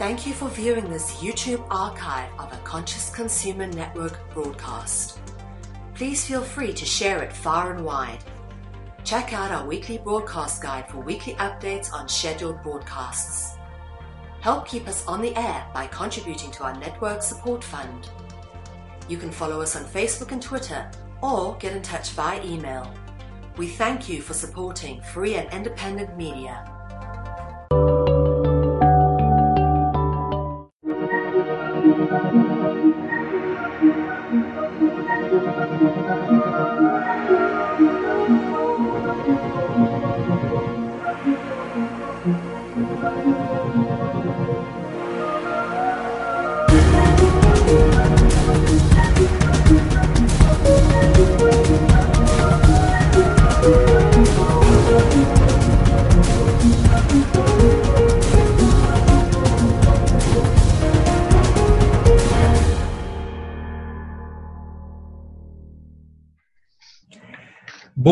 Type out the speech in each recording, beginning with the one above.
Thank you for viewing this YouTube archive of a Conscious Consumer Network broadcast. Please feel free to share it far and wide. Check out our weekly broadcast guide for weekly updates on scheduled broadcasts. Help keep us on the air by contributing to our network support fund. You can follow us on Facebook and Twitter or get in touch via email. We thank you for supporting free and independent media.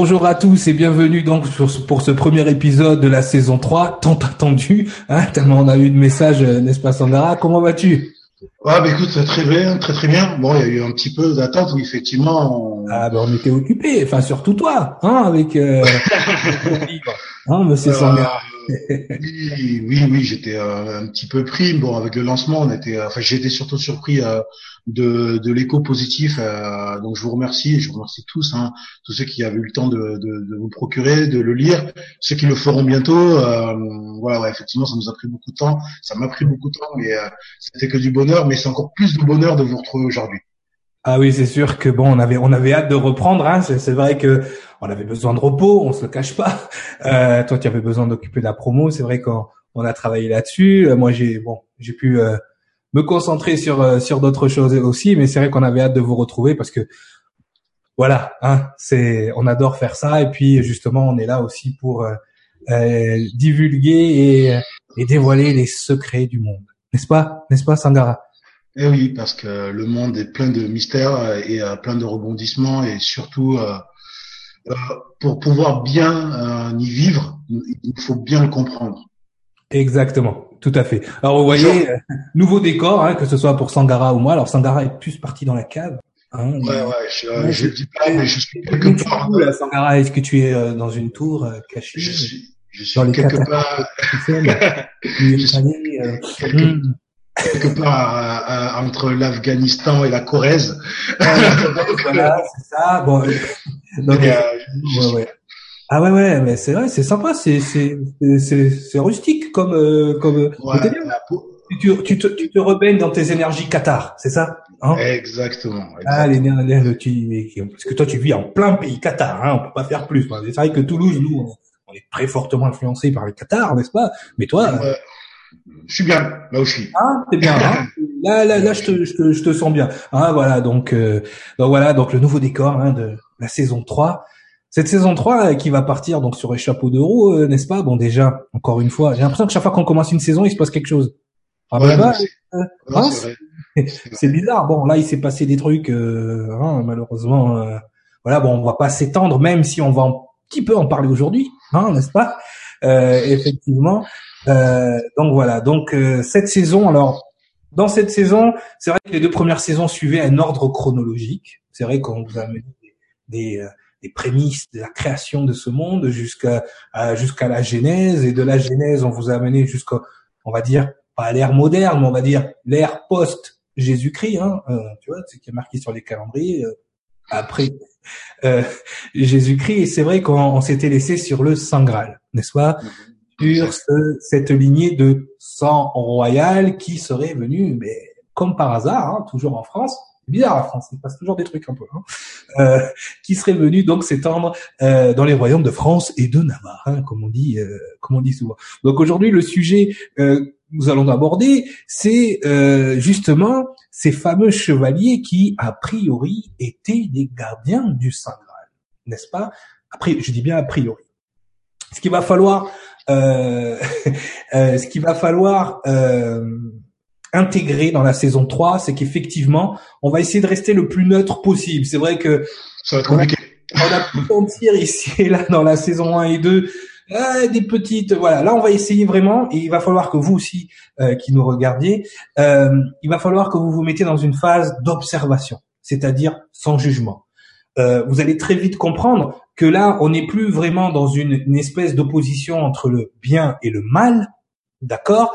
Bonjour à tous et bienvenue donc sur- pour ce premier épisode de la saison 3, tant attendu, hein, tellement on a eu de messages, euh, n'est-ce pas Sandra? Comment vas-tu? Ouais, bah écoute, très bien, très très bien. Bon, il y a eu un petit peu d'attente où effectivement, on... Ah ben on était occupés, enfin surtout toi, hein, avec euh, hein, Monsieur Euh, Sangara. Oui, oui, oui, j'étais euh, un petit peu pris. Bon, avec le lancement, on était, enfin, j'ai été surtout surpris euh, de, de l'écho positif. euh, donc, je vous remercie, je vous remercie tous, hein, tous ceux qui avaient eu le temps de, de, de vous procurer, de le lire, ceux qui le feront bientôt. Euh, voilà, ouais, effectivement, ça nous a pris beaucoup de temps. Ça m'a pris beaucoup de temps, mais euh, c'était que du bonheur. Mais c'est encore plus de bonheur de vous retrouver aujourd'hui. Ah oui, c'est sûr que bon, on avait on avait hâte de reprendre. Hein, c'est vrai que on avait besoin de repos, on se le cache pas. Euh, toi, tu avais besoin d'occuper la promo. C'est vrai qu'on on a travaillé là-dessus. Euh, moi, j'ai bon, j'ai pu euh, me concentrer sur euh, sur d'autres choses aussi, mais c'est vrai qu'on avait hâte de vous retrouver parce que voilà, hein, c'est on adore faire ça et puis justement, on est là aussi pour euh, euh, divulguer et, et dévoiler les secrets du monde, n'est-ce pas, n'est-ce pas, Sangara? Eh oui, parce que le monde est plein de mystères et euh, plein de rebondissements et surtout euh, euh, pour pouvoir bien euh, y vivre, il faut bien le comprendre. Exactement, tout à fait. Alors vous voyez, euh, nouveau décor, hein, que ce soit pour Sangara ou moi. Alors Sangara est plus parti dans la cave. Hein, Ouais, ouais, je, Ouais, je dis pas, mais je suis Où quelque part. là, Sangara? Est-ce que tu es euh, dans une tour euh, cachée? Je suis, je dans suis les quelque part, Je suis- quelque. Quelque part euh, euh, entre l'Afghanistan et la Corrèze. voilà, c'est ça. Bon, euh, donc, Mais, euh, je ouais, ouais. Ah ouais, ouais, mais c'est vrai, c'est sympa, c'est c'est c'est c'est rustique comme euh, comme. ouais, la peau- tu, tu, te, tu te rebaignes dans tes énergies Qatar, c'est ça hein? Exactement. Ah, les, les, tu, parce que toi, tu vis en plein pays Qatar, hein, on peut pas faire plus. C'est vrai que Toulouse, nous, on- on est très fortement influencé par le Qatar, n'est-ce pas? Mais toi, Ouais. Je suis bien là où je suis. hein, t'es bien. Hein là, là, là, je te, je te, je te sens bien. Hein, voilà, donc, euh, donc voilà, donc le nouveau décor hein, de la saison 3. Cette saison 3 euh, qui va partir donc sur les chapeaux de roue, euh, n'est-ce pas? Bon, déjà, encore une fois, j'ai l'impression que chaque fois qu'on commence une saison, il se passe quelque chose. Ah, Ouais, bah, c'est- euh, hein, bizarre. Bon, là, il s'est passé des trucs, euh, hein, malheureusement. euh, voilà, bon, on va pas s'étendre, même si on va un petit peu en parler aujourd'hui, hein, n'est-ce pas? Euh, Effectivement. Euh, donc voilà. Donc euh, cette saison, alors dans cette saison, c'est vrai que les deux premières saisons suivaient un ordre chronologique. C'est vrai qu'on vous a amené des, des, euh, des prémices de la création de ce monde jusqu'à jusqu'à la genèse et de la genèse, on vous a amené jusqu'à, on va dire, pas l'ère moderne, mais on va dire l'ère post Jésus-Christ, hein, euh, tu vois, c'est qui est marqué sur les calendriers euh, après Jésus-Christ. Et c'est vrai qu'on on s'était laissé sur le Saint Graal, n'est-ce pas? Sur ce- cette lignée de sang royal qui serait venu, mais comme par hasard, hein, toujours en France. Bizarre la France, il se passe toujours des trucs un peu. Hein, euh, qui serait venu donc s'étendre euh, dans les royaumes de France et de Navarre, hein, comme on dit, euh, comme on dit souvent. Donc aujourd'hui, le sujet euh, que nous allons aborder, c'est euh, justement ces fameux chevaliers qui, a priori, étaient des gardiens du Saint Graal, n'est-ce pas? Après, je dis bien a priori. Ce qu'il va falloir, ce qu'il va falloir euh, intégrer dans la saison 3, c'est qu'effectivement, on va essayer de rester le plus neutre possible. C'est vrai que Ça va être compliqué. on a pu sentir ici et là dans la saison 1 et 2 euh, des petites. Voilà, là on va essayer vraiment, et il va falloir que vous aussi, euh, qui nous regardiez, euh, il va falloir que vous vous mettez dans une phase d'observation, c'est-à-dire sans jugement. Euh, vous allez très vite comprendre que là, on n'est plus vraiment dans une, espèce d'opposition entre le bien et le mal, d'accord?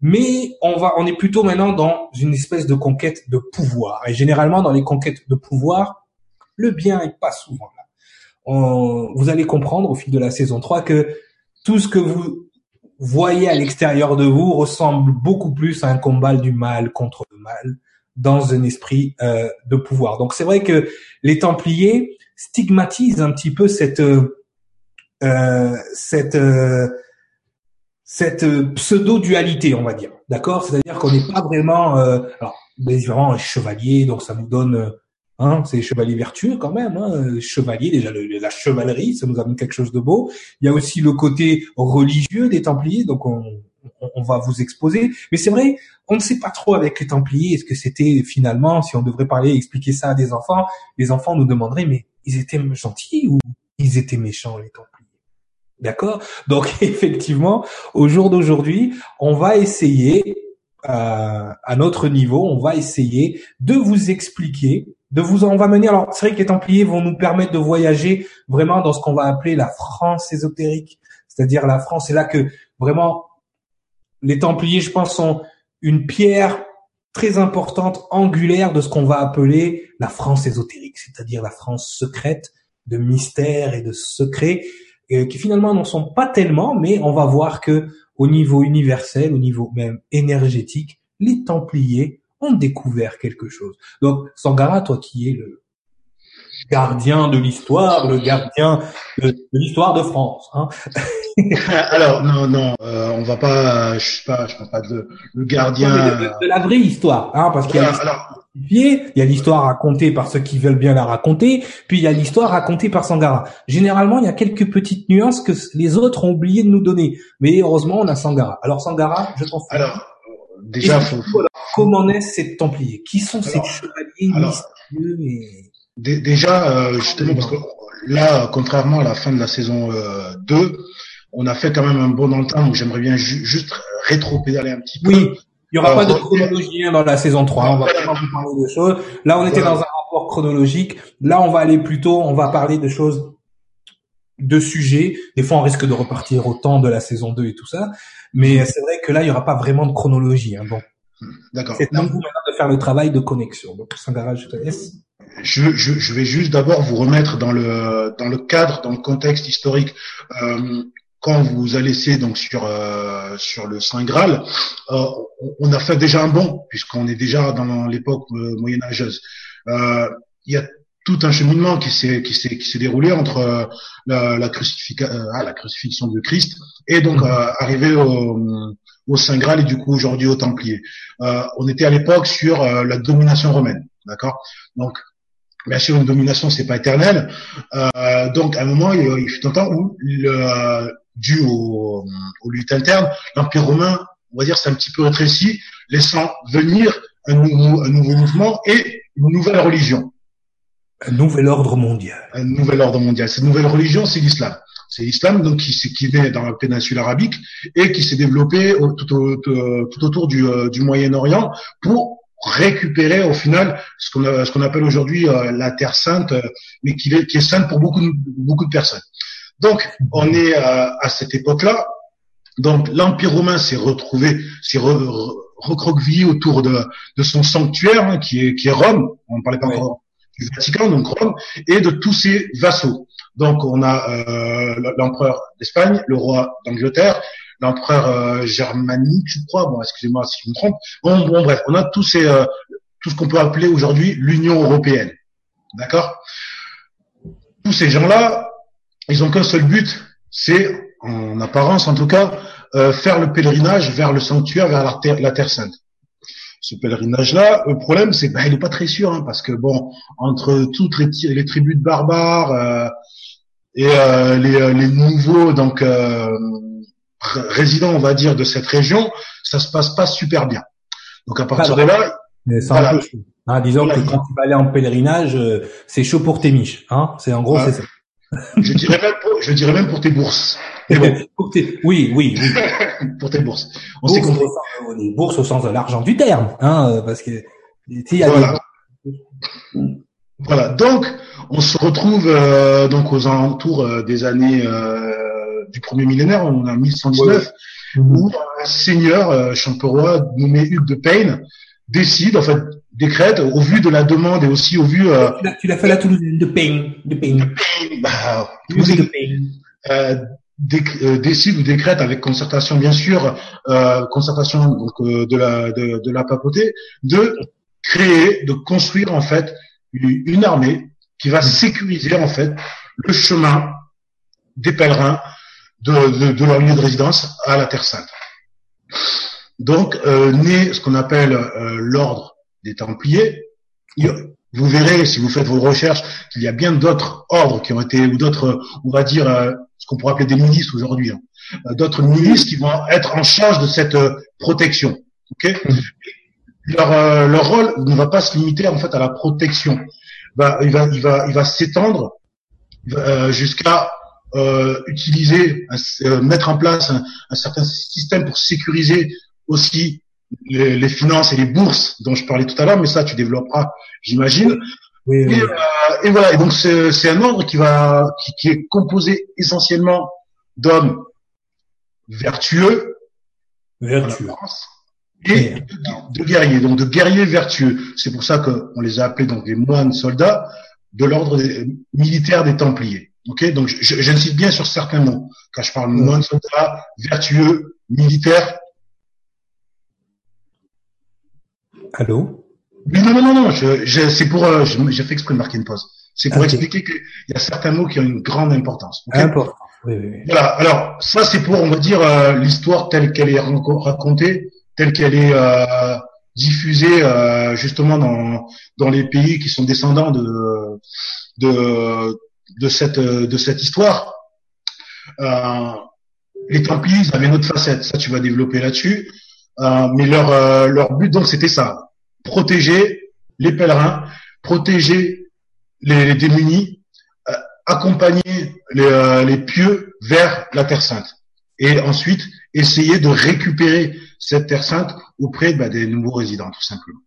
Mais on va, on est plutôt maintenant dans une espèce de conquête de pouvoir. Et généralement, dans les conquêtes de pouvoir, le bien est pas souvent là. Vous allez comprendre au fil de la saison 3 que tout ce que vous voyez à l'extérieur de vous ressemble beaucoup plus à un combat du mal contre le mal dans un esprit euh, de pouvoir. Donc c'est vrai que les Templiers stigmatisent un petit peu cette euh, cette euh, cette euh, pseudo-dualité, on va dire. D'accord? C'est-à-dire qu'on n'est pas vraiment... Euh, alors, évidemment, chevalier, donc ça nous donne... Euh, hein, c'est chevalier vertueux quand même. Hein, chevalier, déjà la chevalerie, ça nous amène quelque chose de beau. Il y a aussi le côté religieux des Templiers, donc on, on va vous exposer. Mais c'est vrai, on ne sait pas trop avec les Templiers. Est-ce que c'était finalement, si on devrait parler, expliquer ça à des enfants, les enfants nous demanderaient, mais ils étaient gentils ou ils étaient méchants les Templiers D'accord? Donc effectivement, au jour d'aujourd'hui, on va essayer, euh, à notre niveau, on va essayer de vous expliquer, de vous, on va mener. Alors c'est vrai que les Templiers vont nous permettre de voyager vraiment dans ce qu'on va appeler la France ésotérique, c'est-à-dire la France. C'est là que vraiment les Templiers, je pense, sont une pierre très importante, angulaire de ce qu'on va appeler la France ésotérique, c'est-à-dire la France secrète de mystère et de secret euh, qui finalement n'en sont pas tellement, mais on va voir que au niveau universel, au niveau même énergétique, les Templiers ont découvert quelque chose. Donc, Sangara, toi qui es le gardien de l'histoire, le gardien de, l'histoire de France. Hein. Alors non, non, euh, on va pas, je sais pas, je pense pas de le gardien de, la vraie histoire, hein, parce qu'il y a il y a l'histoire racontée par ceux qui veulent bien la raconter, puis il y a l'histoire racontée par Sangara. Généralement, il y a quelques petites nuances que les autres ont oublié de nous donner, mais heureusement, on a Sangara. Alors Sangara, je t'en Alors déjà, faut, comment naissent ces Templiers? Qui sont ces chevaliers mystérieux et... Déjà, euh, justement, parce que là, contrairement à la fin de la saison 2, euh, on a fait quand même un bon entente, donc j'aimerais bien juste rétro-pédaler un petit peu. Oui, il y aura pas de chronologie hein, dans la saison 3. On va vraiment vous parler de choses. Là, on était dans un rapport chronologique. Là, on va aller plutôt, on va parler de choses, de sujets. Des fois, on risque de repartir au temps de la saison 2 et tout ça. Mais c'est vrai que là, il y aura pas vraiment de chronologie. Hein. Bon. D'accord. Vous faire le travail de connexion. Donc, Sangara, je te laisse. Je, je, je, vais juste d'abord vous remettre dans le dans le cadre, dans le contexte historique. Euh, quand vous allez laissé donc sur euh, sur le Saint Graal, euh, on a fait déjà un bon puisqu'on est déjà dans l'époque euh, moyenâgeuse. Euh, il y a tout un cheminement qui s'est qui s'est qui s'est déroulé entre la, la, ah, la crucifixion de Christ et donc mmh. arriver au, au Saint Graal et du coup aujourd'hui aux Templiers. on était à l'époque sur la domination romaine, d'accord? Donc Bien sûr, une domination, c'est pas éternel. Euh, donc, à un moment, il, il fut un temps où le, dû au, au lutte interne, l'Empire romain, on va dire, c'est un petit peu rétréci, laissant venir un nouveau, un nouveau mouvement et une nouvelle religion. Un nouvel ordre mondial. Un nouvel ordre mondial. Cette nouvelle religion, c'est l'islam. C'est l'islam donc qui, qui naît dans la péninsule arabique et qui s'est développé tout, tout, autour du, euh, du Moyen-Orient pour récupérer au final ce qu'on ce qu'on appelle aujourd'hui euh, la Terre sainte, euh, mais qui est, qui est sainte pour beaucoup de, beaucoup de personnes. Donc, on est à, à cette époque-là. Donc, l'Empire romain s'est retrouvé, s'est recroquevillé autour de, de, son sanctuaire, hein, qui, est, qui est Rome. On ne parlait pas encore du Vatican, donc Rome, et de tous ses vassaux. Donc, on a euh, l'empereur d'Espagne, le roi d'Angleterre, l'empereur euh, germanique, je crois. Bon, excusez-moi si je me trompe. Bon, bon bref, on a tous ces, euh, tout ce qu'on peut appeler aujourd'hui l'Union européenne. D'accord? Tous ces gens-là, ils ont qu'un seul but, c'est, en apparence en tout cas, faire le pèlerinage vers le sanctuaire, vers la terre, la terre sainte. Ce pèlerinage-là, le problème, c'est ben, il n'est pas très sûr, hein, parce que bon, entre toutes les, les tribus de barbares euh, et euh, les, les, nouveaux donc résidents, on va dire, de cette région, ça se passe pas super bien. Donc à partir de là, voilà. Hein, disons que quand tu vas aller en pèlerinage, c'est chaud pour tes miches. Hein c'est en gros, c'est ça je dirais même pour, je dirais même pour tes bourses. pour tes, oui, oui, oui. pour tes bourses. On s'est compris. Des bourses au sens de l'argent du terme, hein, parce que voilà. voilà. Donc, on se retrouve euh, donc aux alentours euh, des années euh, du premier millénaire, on a 1119, où un seigneur euh, champenois nommé Hugues de Payne décide, en fait, décrète, au vu de la demande et aussi au vu... Euh, tu l'as fait la Toulouse de Payne. De Payne. De Payne. Bah, de Payne. Euh, décide ou décrète avec concertation bien sûr euh, concertation donc de la de, de, la papauté de créer de construire en fait une armée qui va sécuriser en fait le chemin des pèlerins de, de, de, leur lieu de résidence à la Terre Sainte. Donc, euh, naît ce qu'on appelle euh, l'ordre des Templiers. Vous verrez, si vous faites vos recherches, qu'il y a bien d'autres ordres qui ont été, ou d'autres, on va dire, euh, ce qu'on pourrait appeler des milices aujourd'hui, hein. Euh, d'autres milices qui vont être en charge de cette euh, protection. Okay leur, leur rôle ne va pas se limiter en fait à la protection. Bah, il va, il va, il va s'étendre jusqu'à euh, utiliser, euh, mettre en place un, un, certain système pour sécuriser aussi les, les, finances et les bourses dont je parlais tout à l'heure, mais ça tu développeras, j'imagine. Oui, oui. Et, euh, et, voilà. Et donc c'est un ordre qui va, qui, qui est composé essentiellement d'hommes vertueux, vertueux. et de, de, guerriers, donc de guerriers vertueux. C'est pour ça qu'on les a appelés donc des moines soldats de l'ordre militaire des Templiers. Ok, donc j'insiste bien sur certains mots. Quand je parle non soldat, vertueux, militaire. Allô? Oui, non, non, non, non. Je, je, c'est pour, euh, j'ai fait exprès de marquer une pause. C'est pour expliquer qu'il y a certains mots qui ont une grande importance. Okay Important. Oui, oui, oui. Voilà. Alors ça, c'est pour, on va dire, euh, l'histoire telle qu'elle est racontée, telle qu'elle est euh, diffusée euh, justement dans dans les pays qui sont descendants de de de cette de cette histoire. Euh, les Templiers ils avaient une autre facette, ça tu vas développer là-dessus. Euh, mais leur euh, leur but donc c'était ça, protéger les pèlerins, protéger les, les démunis, euh, accompagner les, euh, les pieux vers la Terre Sainte, et ensuite essayer de récupérer cette Terre Sainte auprès bah, des nouveaux résidents tout simplement.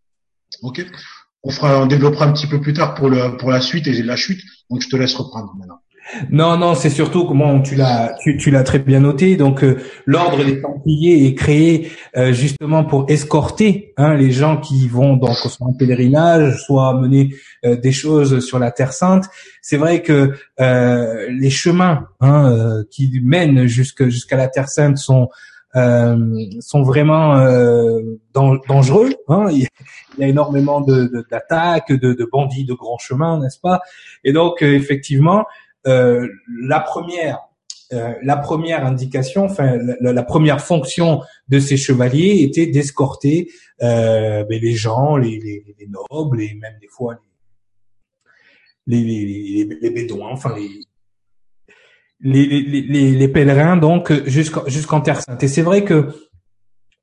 Ok? On fera, on développera un petit peu plus tard pour pour la suite et la chute. Donc je te laisse reprendre maintenant. Non, non, c'est surtout comment tu l'as, tu, tu l'as très bien noté. Donc, euh, l'ordre des Templiers est créé euh, justement pour escorter hein, les gens qui vont donc soit en pèlerinage, soit mener euh, des choses sur la Terre Sainte. C'est vrai que les chemins hein, qui mènent jusqu'à la Terre Sainte sont euh, sont vraiment euh, dangereux. Hein. Il, y a, énormément d'attaques, de, de, de, bandits de grands chemins, n'est-ce pas? Et donc euh, effectivement, euh, la première euh, la première indication, enfin la, la, première fonction de ces chevaliers était d'escorter ben, les gens, les, les, les, nobles et même des fois les, les, les, bédouins, enfin les, les, les, les, pèlerins donc jusqu'en jusqu'en Terre Sainte. Et c'est vrai que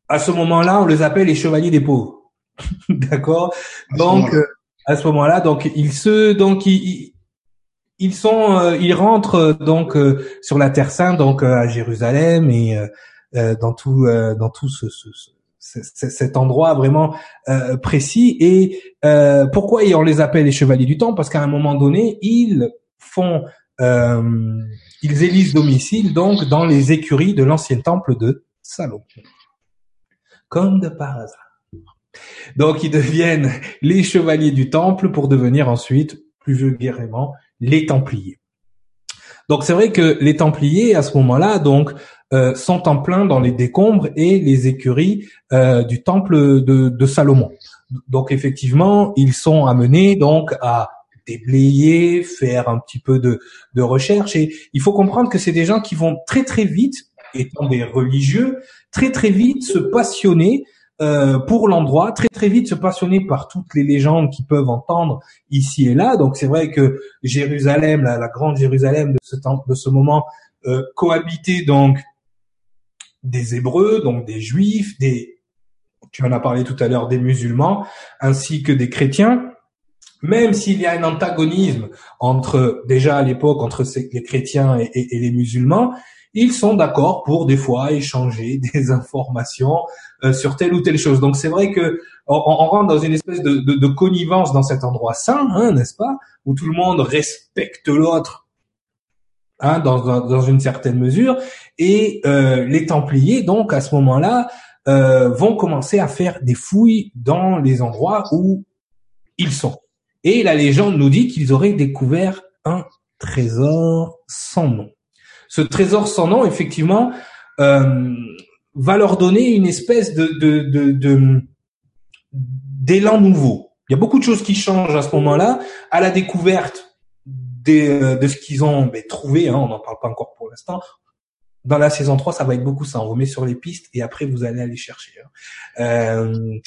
à ce moment-là, on les appelle les chevaliers des pauvres. D'accord? Donc à ce moment-là, donc ils se donc ils, ils sont euh, ils rentrent donc euh, sur la Terre Sainte donc euh, à Jérusalem et dans tout dans tout ce, ce, ce cet endroit vraiment précis et pourquoi on les appelle les chevaliers du temps parce qu'à un moment donné ils font euh, ils élisent domicile donc dans les écuries de l'ancien temple de Salomon. Comme de par hasard. Donc ils deviennent les chevaliers du temple pour devenir ensuite, plus vulgairement, les templiers. Donc c'est vrai que les templiers à ce moment-là donc euh, sont en plein dans les décombres et les écuries euh, du temple de, Salomon. Donc effectivement, ils sont amenés donc à déblayer, faire un petit peu de, de recherche. Et il faut comprendre que c'est des gens qui vont très très vite, étant des religieux, très très vite se passionner euh, pour l'endroit, très très vite se passionner par toutes les légendes qu'ils peuvent entendre ici et là. Donc c'est vrai que Jérusalem, la, grande Jérusalem de ce temps, de ce moment, euh, cohabitait donc des Hébreux, donc des Juifs, des tu en as parlé tout à l'heure, des musulmans, ainsi que des chrétiens même s'il y a un antagonisme entre déjà à l'époque entre les chrétiens et, les musulmans, ils sont d'accord pour des fois échanger des informations sur telle ou telle chose. Donc c'est vrai que on, rentre dans une espèce de, de, de connivence dans cet endroit sain, hein, n'est-ce pas, où tout le monde respecte l'autre Hein, dans, dans, dans, une certaine mesure. Et euh, les Templiers, donc à ce moment-là, euh, vont commencer à faire des fouilles dans les endroits où ils sont. Et la légende nous dit qu'ils auraient découvert un trésor sans nom. Ce trésor sans nom, effectivement, euh, va leur donner une espèce de, de, de, d'élan nouveau. Il y a beaucoup de choses qui changent à ce moment-là. À la découverte euh, de ce qu'ils ont ben, trouvé, hein, on n'en parle pas encore pour l'instant. Dans la saison 3, ça va être beaucoup ça. On vous met sur les pistes et après vous allez aller chercher. Hein. Euh,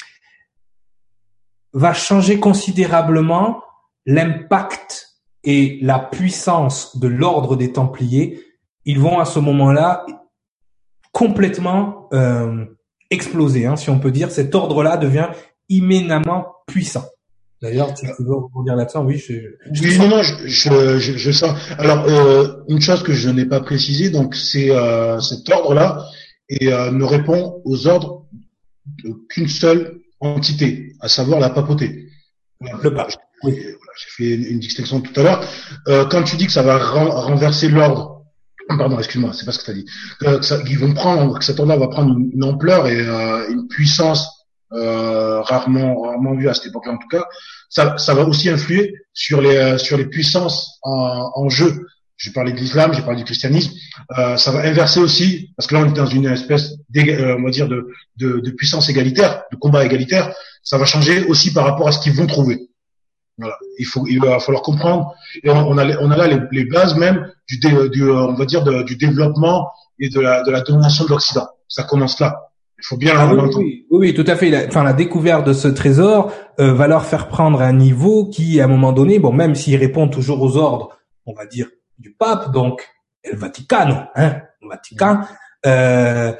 va changer considérablement l'impact et la puissance de l'ordre des Templiers. Ils vont à ce moment-là complètement euh, exploser, hein, si on peut dire. Cet ordre-là devient immédiatement puissant. D'ailleurs, tu veux rebondir là-dessus Oui, je, oui, non, non, je, je, je, je sens. Alors, euh, une chose que je n'ai pas précisé, donc c'est euh, cet ordre-là et euh, ne répond aux ordres qu'une seule entité, à savoir la papauté. Le pape. Oui. J'ai fait une, distinction tout à l'heure. Euh, quand tu dis que ça va renverser l'ordre, pardon, excuse-moi, c'est pas ce que tu as dit. Que, ça, ils vont prendre, que cet ordre-là va prendre une, ampleur et euh, une puissance euh, rarement rarement vue à cette époque-là en tout cas. Ça, va aussi influer sur les euh, sur les puissances en, en jeu. J'ai parlé de l'islam, j'ai parlé du christianisme. Ça va inverser aussi, parce que là on est dans une espèce, on va dire de puissance égalitaire, de combat égalitaire. Ça va changer aussi par rapport à ce qu'ils vont trouver. Voilà. Il faut, il va falloir comprendre. Et on, a, on a là les, les bases même du, du, on va dire du développement et de la, de la domination de l'Occident. Ça commence là. Il faut bien ah, oui, oui, oui, tout à fait. La, enfin, la découverte de ce trésor euh, va leur faire prendre un niveau qui, à un moment donné, bon, même s'ils répondent toujours aux ordres, on va dire du pape, donc le Vaticano, hein, le Vatican. Euh,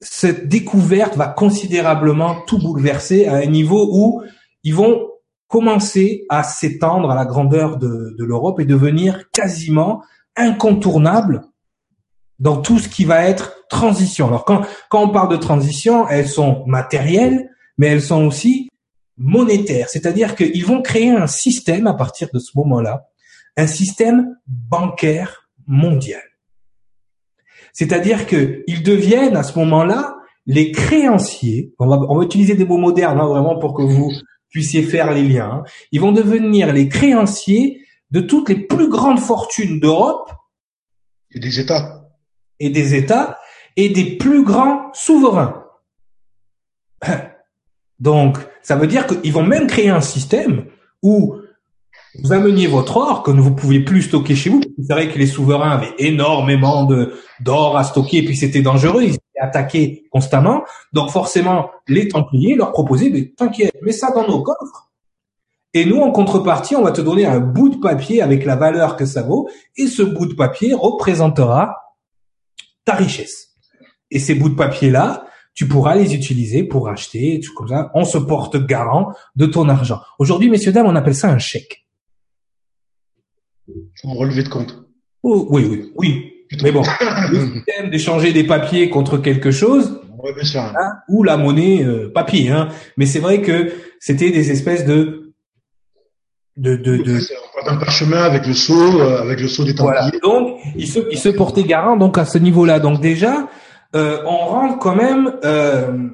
cette découverte va considérablement tout bouleverser à un niveau où ils vont commencer à s'étendre à la grandeur de, de l'Europe et devenir quasiment incontournables dans tout ce qui va être transition. Alors quand, quand on parle de transition, elles sont matérielles, mais elles sont aussi monétaires. C'est-à-dire qu'ils vont créer un système à partir de ce moment-là, un système bancaire mondial. C'est-à-dire qu'ils deviennent à ce moment-là les créanciers. On va, on va utiliser des mots modernes hein, vraiment pour que vous puissiez faire les liens. Ils vont devenir les créanciers de toutes les plus grandes fortunes d'Europe. Et des États. Et des États et des plus grands souverains. Donc, ça veut dire qu'ils vont même créer un système où vous ameniez votre or que vous pouviez plus stocker chez vous. C'est vrai que les souverains avaient énormément de d'or à stocker et puis c'était dangereux attaquer constamment. Donc forcément, les Templiers leur proposaient, mais t'inquiète, mets ça dans nos coffres. Et nous, en contrepartie, on va te donner un bout de papier avec la valeur que ça vaut, et ce bout de papier représentera ta richesse. Et ces bouts de papier-là, tu pourras les utiliser pour acheter, tout comme ça. On se porte garant de ton argent. Aujourd'hui, messieurs, dames, on appelle ça un chèque. Un relevé de compte. Oh, oui, oui, oui. Mais bon, le système d'échanger des papiers contre quelque chose, hein, ou la monnaie euh, papier. Hein. Mais c'est vrai que c'était des espèces de de de, de... un parchemin avec le sceau, euh, avec le sceau des Templiers. Voilà. Donc il se il se portait garant donc à ce niveau-là. Donc déjà, euh, on rentre quand même euh,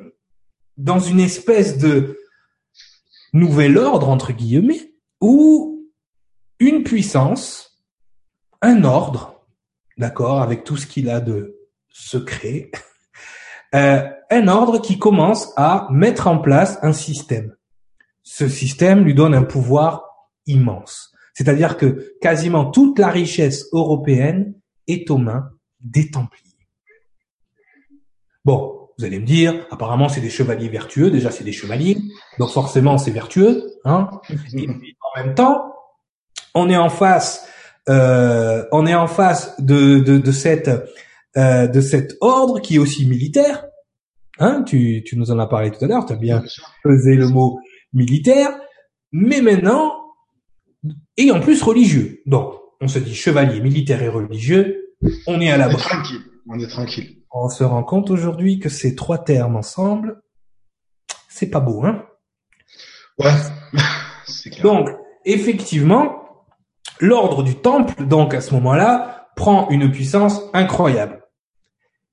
dans une espèce de nouvel ordre entre guillemets où une puissance, un ordre d'accord, avec tout ce qu'il a de secret, euh, un ordre qui commence à mettre en place un système. Ce système lui donne un pouvoir immense. C'est-à-dire que quasiment toute la richesse européenne est aux mains des Templiers. Bon, vous allez me dire, apparemment c'est des chevaliers vertueux, déjà c'est des chevaliers, donc forcément c'est vertueux, hein. En même temps, on est en face euh, on est en face de, de, de cette euh, de cet ordre qui est aussi militaire. Hein, tu, tu nous en as parlé tout à l'heure, tu as bien pesé le mot militaire, mais maintenant, et en plus religieux. Donc, on se dit chevalier, militaire et religieux, on est à la bonne. Tranquille. On est tranquille. On se rend compte aujourd'hui que ces trois termes ensemble, c'est pas beau, hein? Ouais, c'est clair. Donc, effectivement, l'ordre du temple, donc à ce moment-là, prend une puissance incroyable.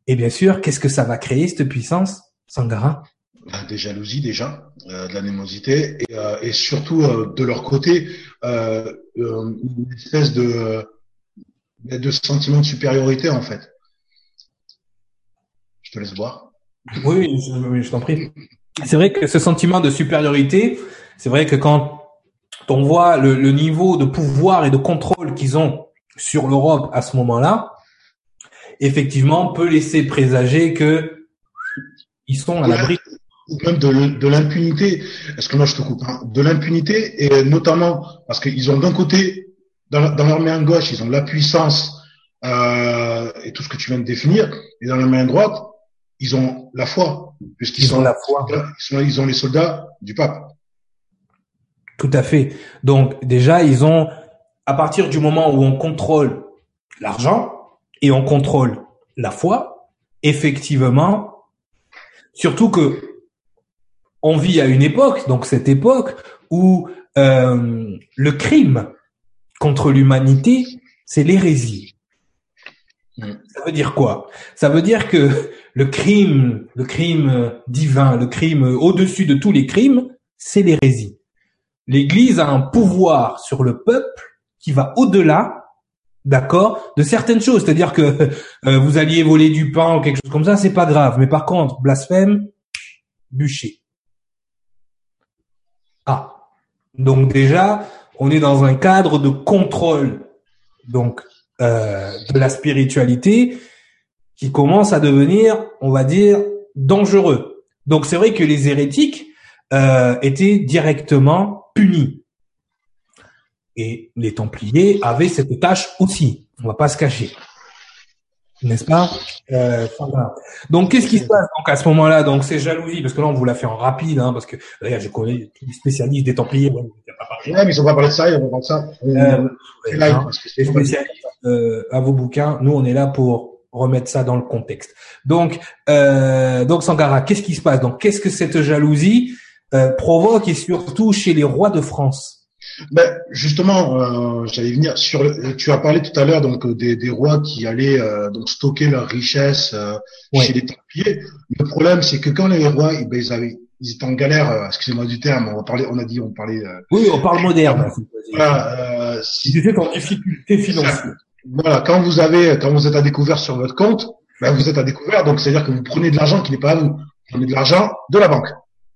Et bien sûr, qu'est-ce que ça va créer cette puissance, Sangara? Bah, des jalousies déjà, euh, de l'animosité et, euh, et surtout euh, de leur côté euh, euh, une espèce de de sentiment de supériorité en fait. Je te laisse boire. Oui, je, oui, je t'en prie. C'est vrai que ce sentiment de supériorité, c'est vrai que quand on voit le, le niveau de pouvoir et de contrôle qu'ils ont sur l'Europe à ce moment-là, effectivement, peut laisser présager que ils sont à l'abri. ou même de, l'impunité. Est-ce que moi je te coupe hein, De l'impunité et notamment parce qu'ils ont d'un côté, dans, leur main gauche, ils ont la puissance euh, et tout ce que tu viens de définir, et dans leur main droite, ils ont la foi, puisqu'ils Ils sont, ont la foi. ils sont, ils ont les soldats du pape. Tout à fait. Donc déjà, ils ont, à partir du moment où on contrôle l'argent et on contrôle la foi, effectivement, surtout que on vit à une époque, donc cette époque où euh, le crime contre l'humanité, c'est l'hérésie. Ça veut dire quoi? Ça veut dire que le crime, le crime divin, le crime au-dessus de tous les crimes, c'est l'hérésie. L'Église a un pouvoir sur le peuple qui va au-delà, d'accord, de certaines choses. C'est-à-dire que euh, vous alliez voler du pain ou quelque chose comme ça, c'est pas grave. Mais par contre, blasphème, bûcher. Ah, donc déjà, on est dans un cadre de contrôle, donc euh, de la spiritualité, qui commence à devenir, on va dire, dangereux. Donc c'est vrai que les hérétiques euh, étaient directement punis. Et les Templiers avaient cette tâche aussi. On va pas se cacher. N'est-ce pas? Euh, voilà. Donc qu'est-ce qui se passe donc à ce moment-là? Donc c'est jalousie parce que là on vous l'a fait en rapide hein, parce que regarde, je connais tous les spécialistes des Templiers. Ouais, pas parlé. Mais ils ont pas parlé de ça, ils ont pas parlé de ça. Euh, ouais, live, hein. parce que les c'est spécialistes euh, à vos bouquins. Nous, on est là pour remettre ça dans le contexte. Donc, euh, donc Sangara, qu'est-ce qui se passe? Donc, qu'est-ce que cette jalousie euh, provoque et surtout chez les rois de France Ben, justement, euh, j'allais venir sur. le- Tu as parlé tout à l'heure donc euh, des, des rois qui allaient euh, donc stocker leurs richesses euh, Ouais. chez les Templiers. Le problème, c'est que quand les rois, eh ben, ils avaient, ils étaient en galère. euh, Excusez-moi du terme. On va parler. On a dit, on parlait. euh, Oui, on parle moderne. voilà, euh, si- Ils étaient en difficulté financière. voilà, quand vous avez, quand vous êtes à découvert sur votre compte, ben vous êtes à découvert. Donc, c'est-à-dire que vous prenez de l'argent qui n'est pas à vous. Vous prenez de l'argent de la banque.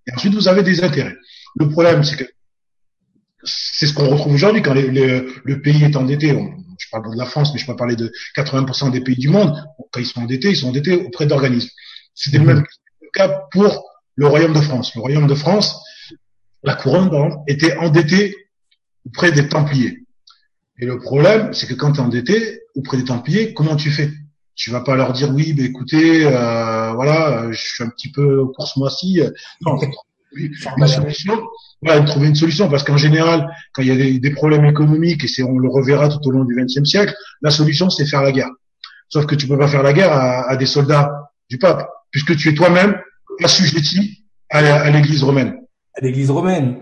Et ensuite, vous avez des intérêts. Le problème, c'est que c'est ce qu'on retrouve aujourd'hui quand les- les- le pays est endetté. On- je parle de la France, mais je peux parler de 80% des pays du monde. Quand ils sont endettés, ils sont endettés auprès d'organismes. C'était le même cas pour le Royaume de France. Le Royaume de France, la couronne, pardon, était endettée auprès des Templiers. Et le problème, c'est que quand tu es endetté auprès des Templiers, comment tu fais? Tu vas pas leur dire oui, ben écoutez, euh, voilà, je suis un petit peu pour ce mois-ci. Non, une solution. Voilà, trouver une solution parce qu'en général, quand il y a des, des problèmes économiques et c'est on le reverra tout au long du XXe siècle, la solution c'est faire la guerre. Sauf que tu peux pas faire la guerre à, à des soldats du pape puisque tu es toi-même assujetti à à l'Église romaine. à l'Église romaine.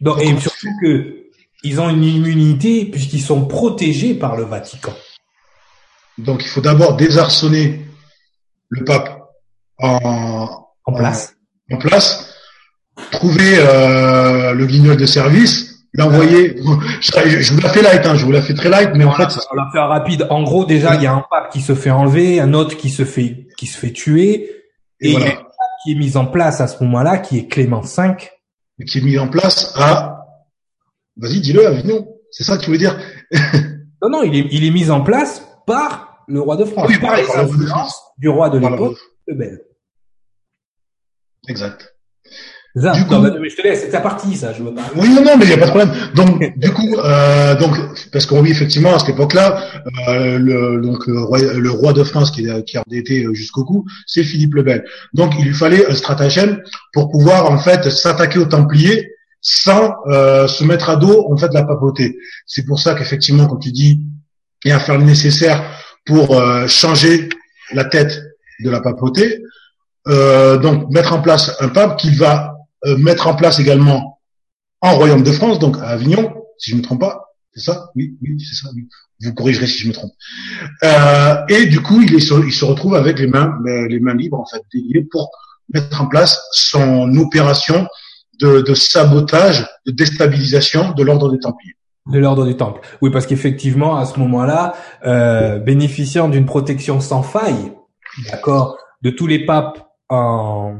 Donc, et surtout que ils ont une immunité puisqu'ils sont protégés par le Vatican. Donc il faut d'abord désarçonner le pape en, En place. en place, trouver euh, le guignol de service, l'envoyer. Je, je vous la fais light, hein, je vous la fais très light, mais en fait, On l'a fait rapide. En gros, déjà, il y a un pape qui se fait enlever, un autre qui se fait qui se fait tuer, et et il y a un pape qui est mis en place à ce moment-là, qui est Clément V. qui est mis en place à. Vas-y, dis-le, Avignon. C'est ça que tu voulais dire? Non, non, il est il est mis en place par le roi de France, Oui, par par- influences du roi de l'époque, le Bel. Exact. Ça, Du non, coup- mais je te laisse, c'est ta partie, ça, je veux pas. Oui, non, non, mais il n'y a pas de problème. Donc, du coup, euh, donc, parce qu'on vit effectivement à cette époque-là, euh, le, donc le roi, le roi de France qui, qui a endetté jusqu'au cou, c'est Philippe le Bel. Donc, il lui fallait un stratagème pour pouvoir en fait s'attaquer aux Templiers sans euh, se mettre à dos en fait la papauté. C'est pour ça qu'effectivement, quand tu dis et à faire le nécessaire pour euh, changer la tête de la papauté, euh, donc mettre en place un pape qu'il va euh, mettre en place également en Royaume de France, donc à Avignon, si je ne me trompe pas. C'est ça? Oui, oui, c'est ça. Oui. Vous corrigerez si je me trompe. Et du coup, il se retrouve avec les mains, les mains libres en fait, déliées pour mettre en place son opération de, de sabotage, de déstabilisation de l'ordre des Templiers. De l'ordre des Temples. Oui, parce qu'effectivement, à ce moment-là, euh, bénéficiant d'une protection sans faille, d'accord, de tous les papes en,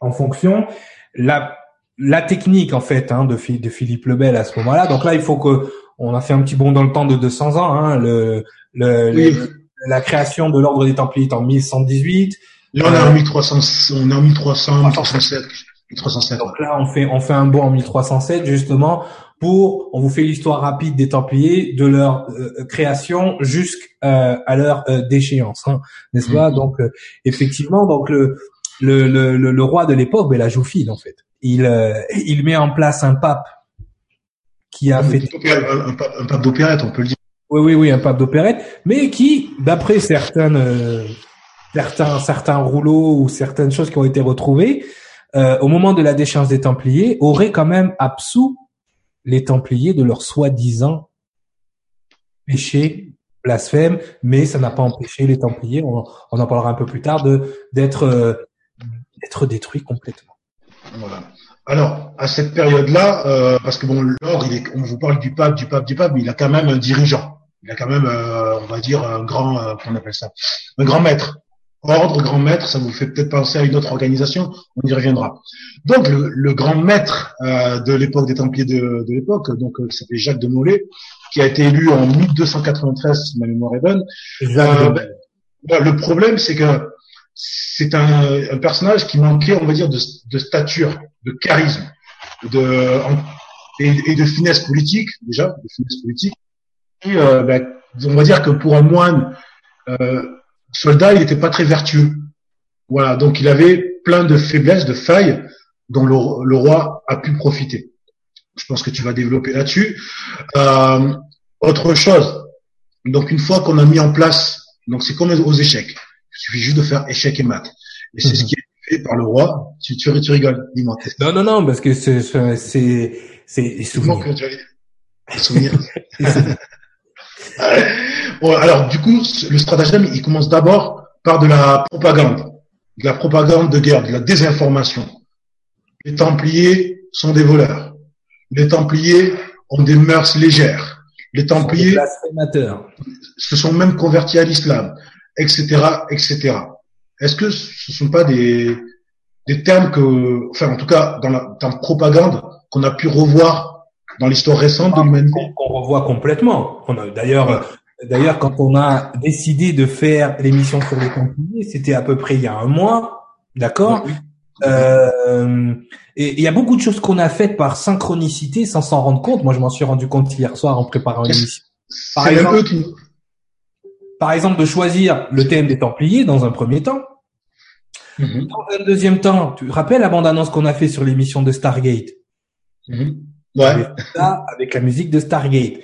en fonction, la, la technique en fait hein, de, de Philippe le Bel à ce moment-là. Donc là, il faut que on a fait un petit bond dans le temps de 200 ans. Hein, le, le, la création de l'ordre des Templiers est en 1118. Là, on est en 1300, on est en 1300, 1307. 1307. Donc là, on fait on fait un bond en 1307 justement pour on vous fait l'histoire rapide des Templiers de leur euh, création jusqu'à euh, leur euh, déchéance, hein, n'est-ce pas? Mm-hmm. Donc effectivement, donc le le, le, le, roi de l'époque, ben, la Joufide en fait, il il met en place un pape qui a fait un, un pape d'opérette, on peut le dire. Oui, oui, oui, un pape d'opérette, mais qui, d'après certaines certains certains rouleaux ou certaines choses qui ont été retrouvées euh, au moment de la déchéance des Templiers, aurait quand même absous les Templiers de leur soi-disant péché blasphème, mais ça n'a pas empêché les Templiers, on, en parlera un peu plus tard, euh, d'être détruits complètement. Voilà. Alors, à cette période-là, euh, parce que bon, est, on vous parle du pape, du pape, du pape, mais il a quand même un dirigeant. Il a quand même, on va dire, un grand, appelle ça, un grand maître. Ordre, grand maître, ça vous fait peut-être penser à une autre organisation, on y reviendra. Donc le, grand maître euh, de l'époque des Templiers de, l'époque, donc euh, qui s'appelait Jacques de Molay, qui a été élu en 1293, si ma mémoire est bonne. Euh, ben, ben, le problème, c'est que c'est un, personnage qui manquait, on va dire, de, stature, de charisme, de et, de finesse politique déjà, de finesse politique. Et ben, on va dire que pour un moine soldat, il n'était pas très vertueux. Voilà, donc il avait plein de faiblesses, de failles dont le, roi a pu profiter. Je pense que tu vas développer là-dessus. Euh, autre chose, donc une fois qu'on a mis en place, donc c'est comme aux échecs. Il suffit juste de faire échec et mat. Et c'est ce qui est fait par le roi. Tu, tu, tu rigoles, dis-moi. Non, non, non, parce que c'est c'est c'est souvenirs. Bon, alors du coup, le stratagème, il commence d'abord par de la propagande, de la propagande de guerre, de la désinformation. Les Templiers sont des voleurs. Les Templiers ont des mœurs légères. Les Templiers se sont même convertis à l'islam, etc., etc. Est-ce que ce sont pas des, des termes que, enfin, en tout cas, dans la, dans la propagande, qu'on a pu revoir dans l'histoire récente de l'humanité? Qu'on revoit complètement. On a d'ailleurs, d'ailleurs, quand on a décidé de faire l'émission sur les Templiers, c'était à peu près il y a un mois, d'accord? Euh, et il y a beaucoup de choses qu'on a faites par synchronicité sans s'en rendre compte. Moi, je m'en suis rendu compte hier soir en préparant l'émission. Par exemple, par exemple, de choisir le thème des Templiers dans un premier temps. Mm-hmm. Dans un deuxième temps, tu te rappelles la bande-annonce qu'on a fait sur l'émission de Stargate? Mm-hmm. Ouais. Ça, avec la musique de Stargate.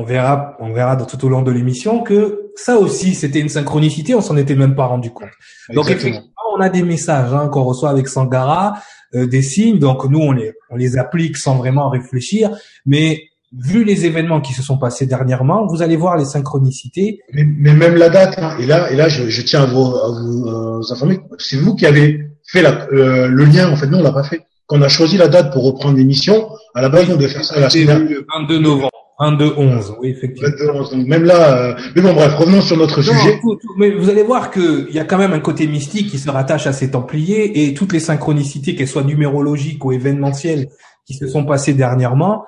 On verra, on verra tout au long de l'émission que ça aussi, c'était une synchronicité, on s'en était même pas rendu compte. Donc effectivement, on a des messages hein, qu'on reçoit avec Sangara, euh, des signes, donc nous on les, on les applique sans vraiment réfléchir, mais vu les événements qui se sont passés dernièrement, vous allez voir les synchronicités. Mais, même la date, hein, et là, et là, je, tiens à vous, à vous euh, informer, c'est vous qui avez fait la, euh, le lien. En fait, nous, on l'a pas fait. Quand on a choisi la date pour reprendre l'émission, à la base, on devait faire ça la semaine. Le 22 novembre. 22 11, oui effectivement. 22 11, donc même là, euh... mais bon bref, revenons sur notre sujet. mais vous allez voir qu'il y a quand même un côté mystique qui se rattache à ces Templiers et toutes les synchronicités, qu'elles soient numérologiques ou événementielles, qui se sont passées dernièrement,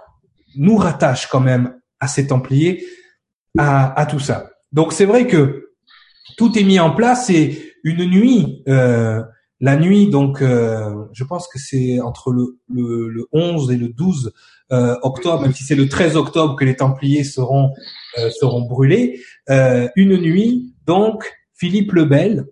nous rattachent quand même à ces Templiers, à, à tout ça. Donc c'est vrai que tout est mis en place et une nuit. Euh, la nuit, donc, euh, je pense que c'est entre le, le, le, 11 et le 12 euh, octobre, même si c'est le 13 octobre que les Templiers seront euh, seront brûlés. une nuit, donc, Philippe le Bel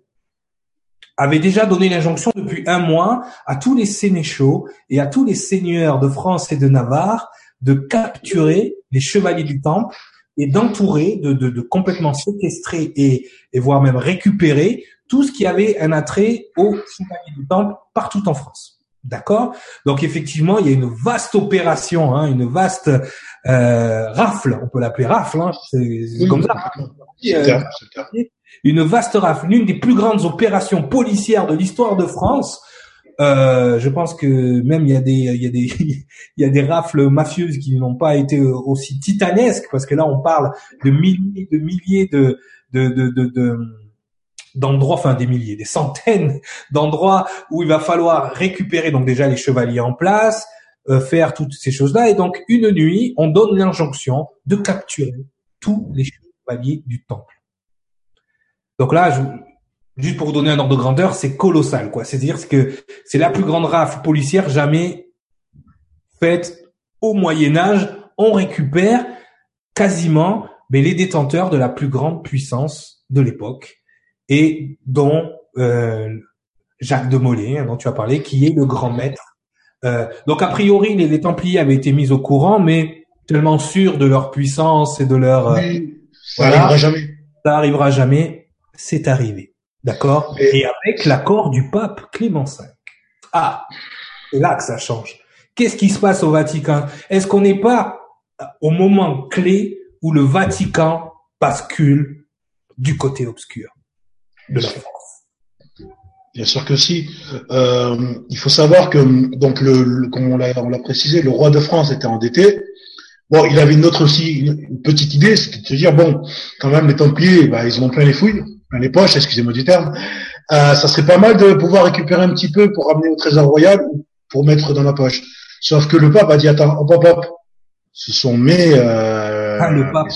avait déjà donné l'injonction depuis un mois à tous les sénéchaux et à tous les seigneurs de France et de Navarre de capturer les chevaliers du Temple et d'entourer, de, de, de, complètement séquestrer et, et voire même récupérer tout ce qui avait un attrait au chevalier du temple partout en France. D'accord? Donc effectivement, il y a une vaste opération, hein, une vaste euh, rafle, on peut l'appeler rafle, hein, c'est comme ça. Euh, une vaste rafle, l'une des plus grandes opérations policières de l'histoire de France. Euh, je pense que même il y a des il y a des il y a des rafles mafieuses qui n'ont pas été aussi titanesques parce que là on parle de milliers de milliers de de de, de, de d'endroits, enfin des milliers, des centaines d'endroits où il va falloir récupérer donc déjà les chevaliers en place, euh, faire toutes ces choses-là. Et donc une nuit, on donne l'injonction de capturer tous les chevaliers du temple. Donc là, je, juste pour vous donner un ordre de grandeur, c'est colossal, quoi. C'est-à-dire que c'est la plus grande rafle policière jamais faite au Moyen Âge. On récupère quasiment mais les détenteurs de la plus grande puissance de l'époque et dont euh, Jacques de Molay, hein, dont tu as parlé, qui est le grand maître. Euh, donc a priori, les, Templiers avaient été mis au courant, mais tellement sûrs de leur puissance et de leur... Euh, ça arrivera jamais. Ça arrivera jamais. C'est arrivé. D'accord? Et avec l'accord du pape Clément V. Ah, c'est là que ça change. Qu'est-ce qui se passe au Vatican? Est-ce qu'on n'est pas au moment clé où le Vatican bascule du côté obscur? Bien sûr que si. Euh, il faut savoir que, donc, le, comme on l'a, précisé, le roi de France était endetté. Bon, il avait une autre aussi, une petite idée, c'était de se dire, bon, quand même, les Templiers, bah, ils ont plein les fouilles, plein les poches, excusez-moi du terme. Euh, ça serait pas mal de pouvoir récupérer un petit peu pour ramener au trésor royal ou pour mettre dans la poche. Sauf que le pape a dit, attends, hop, hop, hop, ce sont mes... Euh, ah, le pape,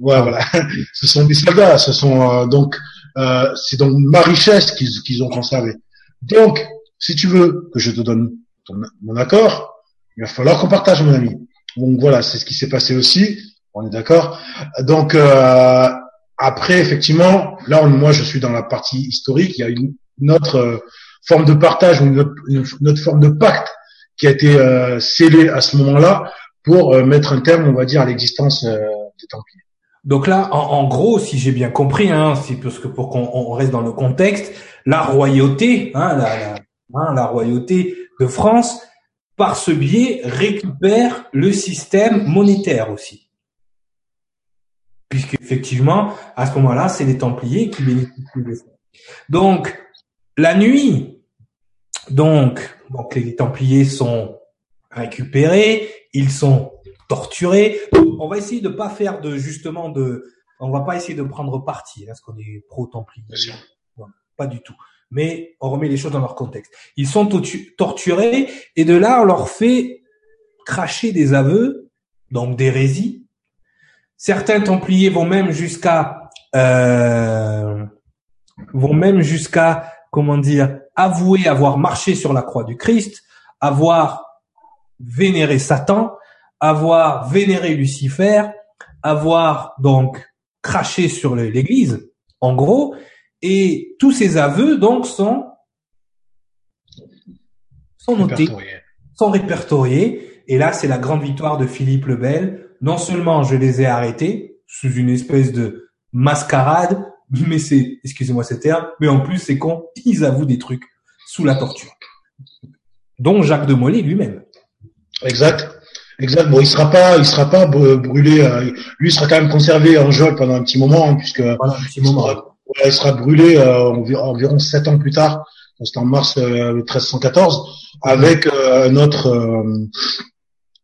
Ouais, voilà. ce sont des soldats, ce sont euh, donc euh, c'est donc ma richesse qu'ils ont conservé. Donc, si tu veux que je te donne mon accord, il va falloir qu'on partage, mon ami. Donc voilà, c'est ce qui s'est passé aussi. On est d'accord. Donc euh, après, effectivement, là, moi, je suis dans la partie historique. Il y a une, autre euh, forme de partage une, autre, forme de pacte qui a été euh, scellé à ce moment-là pour mettre un terme, on va dire, à l'existence des Templiers. Donc là, en, gros, si j'ai bien compris, hein, c'est parce que pour qu'on reste dans le contexte, la royauté, hein, la, hein, la royauté de France, par ce biais, récupère le système monétaire aussi. Puisque effectivement, à ce moment-là, c'est les Templiers qui bénéficient de ça. Donc, la nuit, donc, donc les Templiers sont récupérés, ils sont torturés. On va essayer de pas faire de justement de, on va pas essayer de prendre parti, hein, parce qu'on est pro-templier. pas du tout. Mais on remet les choses dans leur contexte. Ils sont torturés et de là on leur fait cracher des aveux, donc d'hérésie. Certains templiers vont même jusqu'à euh, vont même jusqu'à comment dire avouer avoir marché sur la croix du Christ, avoir vénéré Satan, avoir vénéré Lucifer, avoir donc craché sur l'Église, en gros, et tous ces aveux donc sont sont notés, sont répertoriés, et là c'est la grande victoire de Philippe le Bel. Non seulement je les ai arrêtés sous une espèce de mascarade, mais c'est, excusez-moi ce terme, mais en plus c'est con, ils avouent des trucs sous la torture, dont Jacques de Molay lui-même. Exact. Exact. Bon, il sera pas, il sera pas brûlé. Euh, lui, il sera quand même conservé en geôle pendant un petit moment, hein, puisque petit moment. Il, sera, brûlé euh, environ sept ans plus tard. C'était en mars 1314, euh, avec un autre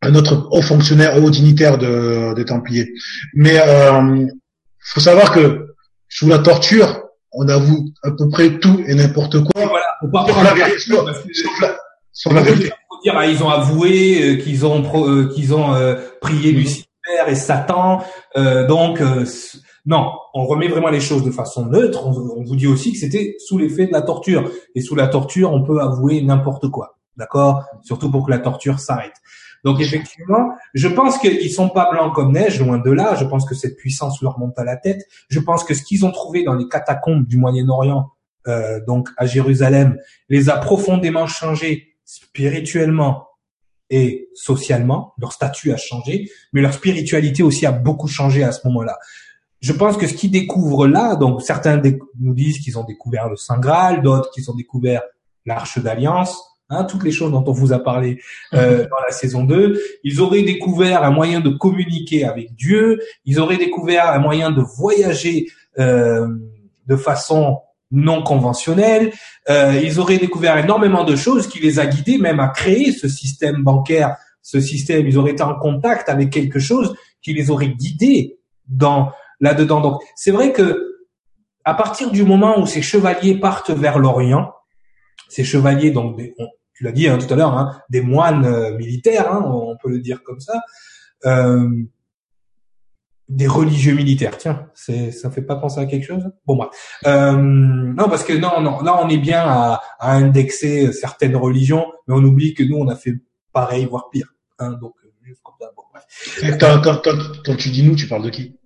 un autre haut fonctionnaire, haut dignitaire de, des Templiers. Mais il faut savoir que sous la torture, on avoue à peu près tout et n'importe quoi. Voilà, la vérité, la vérité dire, ah, ils ont avoué euh, qu'ils ont euh, qu'ils ont euh, prié mhm. Lucifer et Satan. donc non, on remet vraiment les choses de façon neutre. On, vous dit aussi que c'était sous l'effet de la torture. Et sous la torture, on peut avouer n'importe quoi. D'accord? Surtout pour que la torture s'arrête. Donc effectivement, je pense qu'ils sont pas blancs comme neige, loin de là. Je pense que cette puissance leur monte à la tête. Je pense que ce qu'ils ont trouvé dans les catacombes du Moyen-Orient, donc à Jérusalem, les a profondément changés spirituellement et socialement, leur statut a changé, mais leur spiritualité aussi a beaucoup changé à ce moment-là. Je pense que ce qu'ils découvrent là, donc certains nous disent qu'ils ont découvert le Saint Graal, d'autres qu'ils ont découvert l'Arche d'Alliance, hein, toutes les choses dont on vous a parlé euh, dans la saison 2. Ils auraient découvert un moyen de communiquer avec Dieu, ils auraient découvert un moyen de voyager euh, de façon non conventionnelle. Euh, ils auraient découvert énormément de choses qui les a guidés même à créer ce système bancaire, ce système. Ils auraient été en contact avec quelque chose qui les aurait guidés dans là-dedans. Donc c'est vrai que à partir du moment où ces chevaliers partent vers l'Orient, ces chevaliers, donc tu l'as dit hein, tout à l'heure, hein, des moines euh, militaires, hein, on peut le dire comme ça, euh, des religieux militaires. Tiens, c'est ça fait pas penser à quelque chose? Bon bah euh, non parce que non non là on est bien à, à, indexer certaines religions, mais on oublie que nous on a fait pareil voire pire. Hein, donc juste comme ça. Bon, bref. Quand, quand, quand, quand, tu dis nous, tu parles de qui?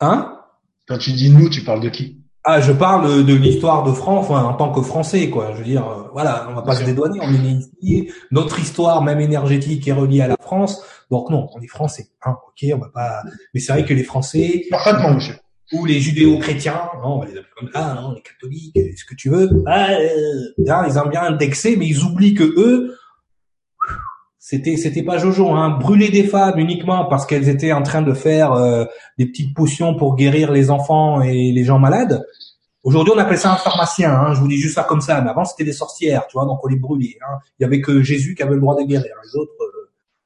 Hein? Quand tu dis nous, tu parles de qui? Ah, je parle de l'histoire de France enfin, en tant que Français, quoi. Je veux dire, euh, voilà, on va pas se dédouaner, on est né ici. Notre histoire, même énergétique, est reliée à la France. Donc non, on est Français. Hein, ok, on va pas. Mais c'est vrai que les Français. Parfaitement, monsieur. Ou les judéo-chrétiens, non, on va les appeler comme ça, non, les catholiques, ce que tu veux. Ah, euh, ils aiment bien indexer, mais ils oublient que eux, c'était c'était pas Jojo, hein, brûler des femmes uniquement parce qu'elles étaient en train de faire euh, des petites potions pour guérir les enfants et les gens malades. Aujourd'hui, on appelle ça un pharmacien. Hein, je vous dis juste ça comme ça. Mais avant, c'était des sorcières, tu vois, donc on les brûlait. Hein. Il y avait que Jésus qui avait le droit de guérir. Les autres,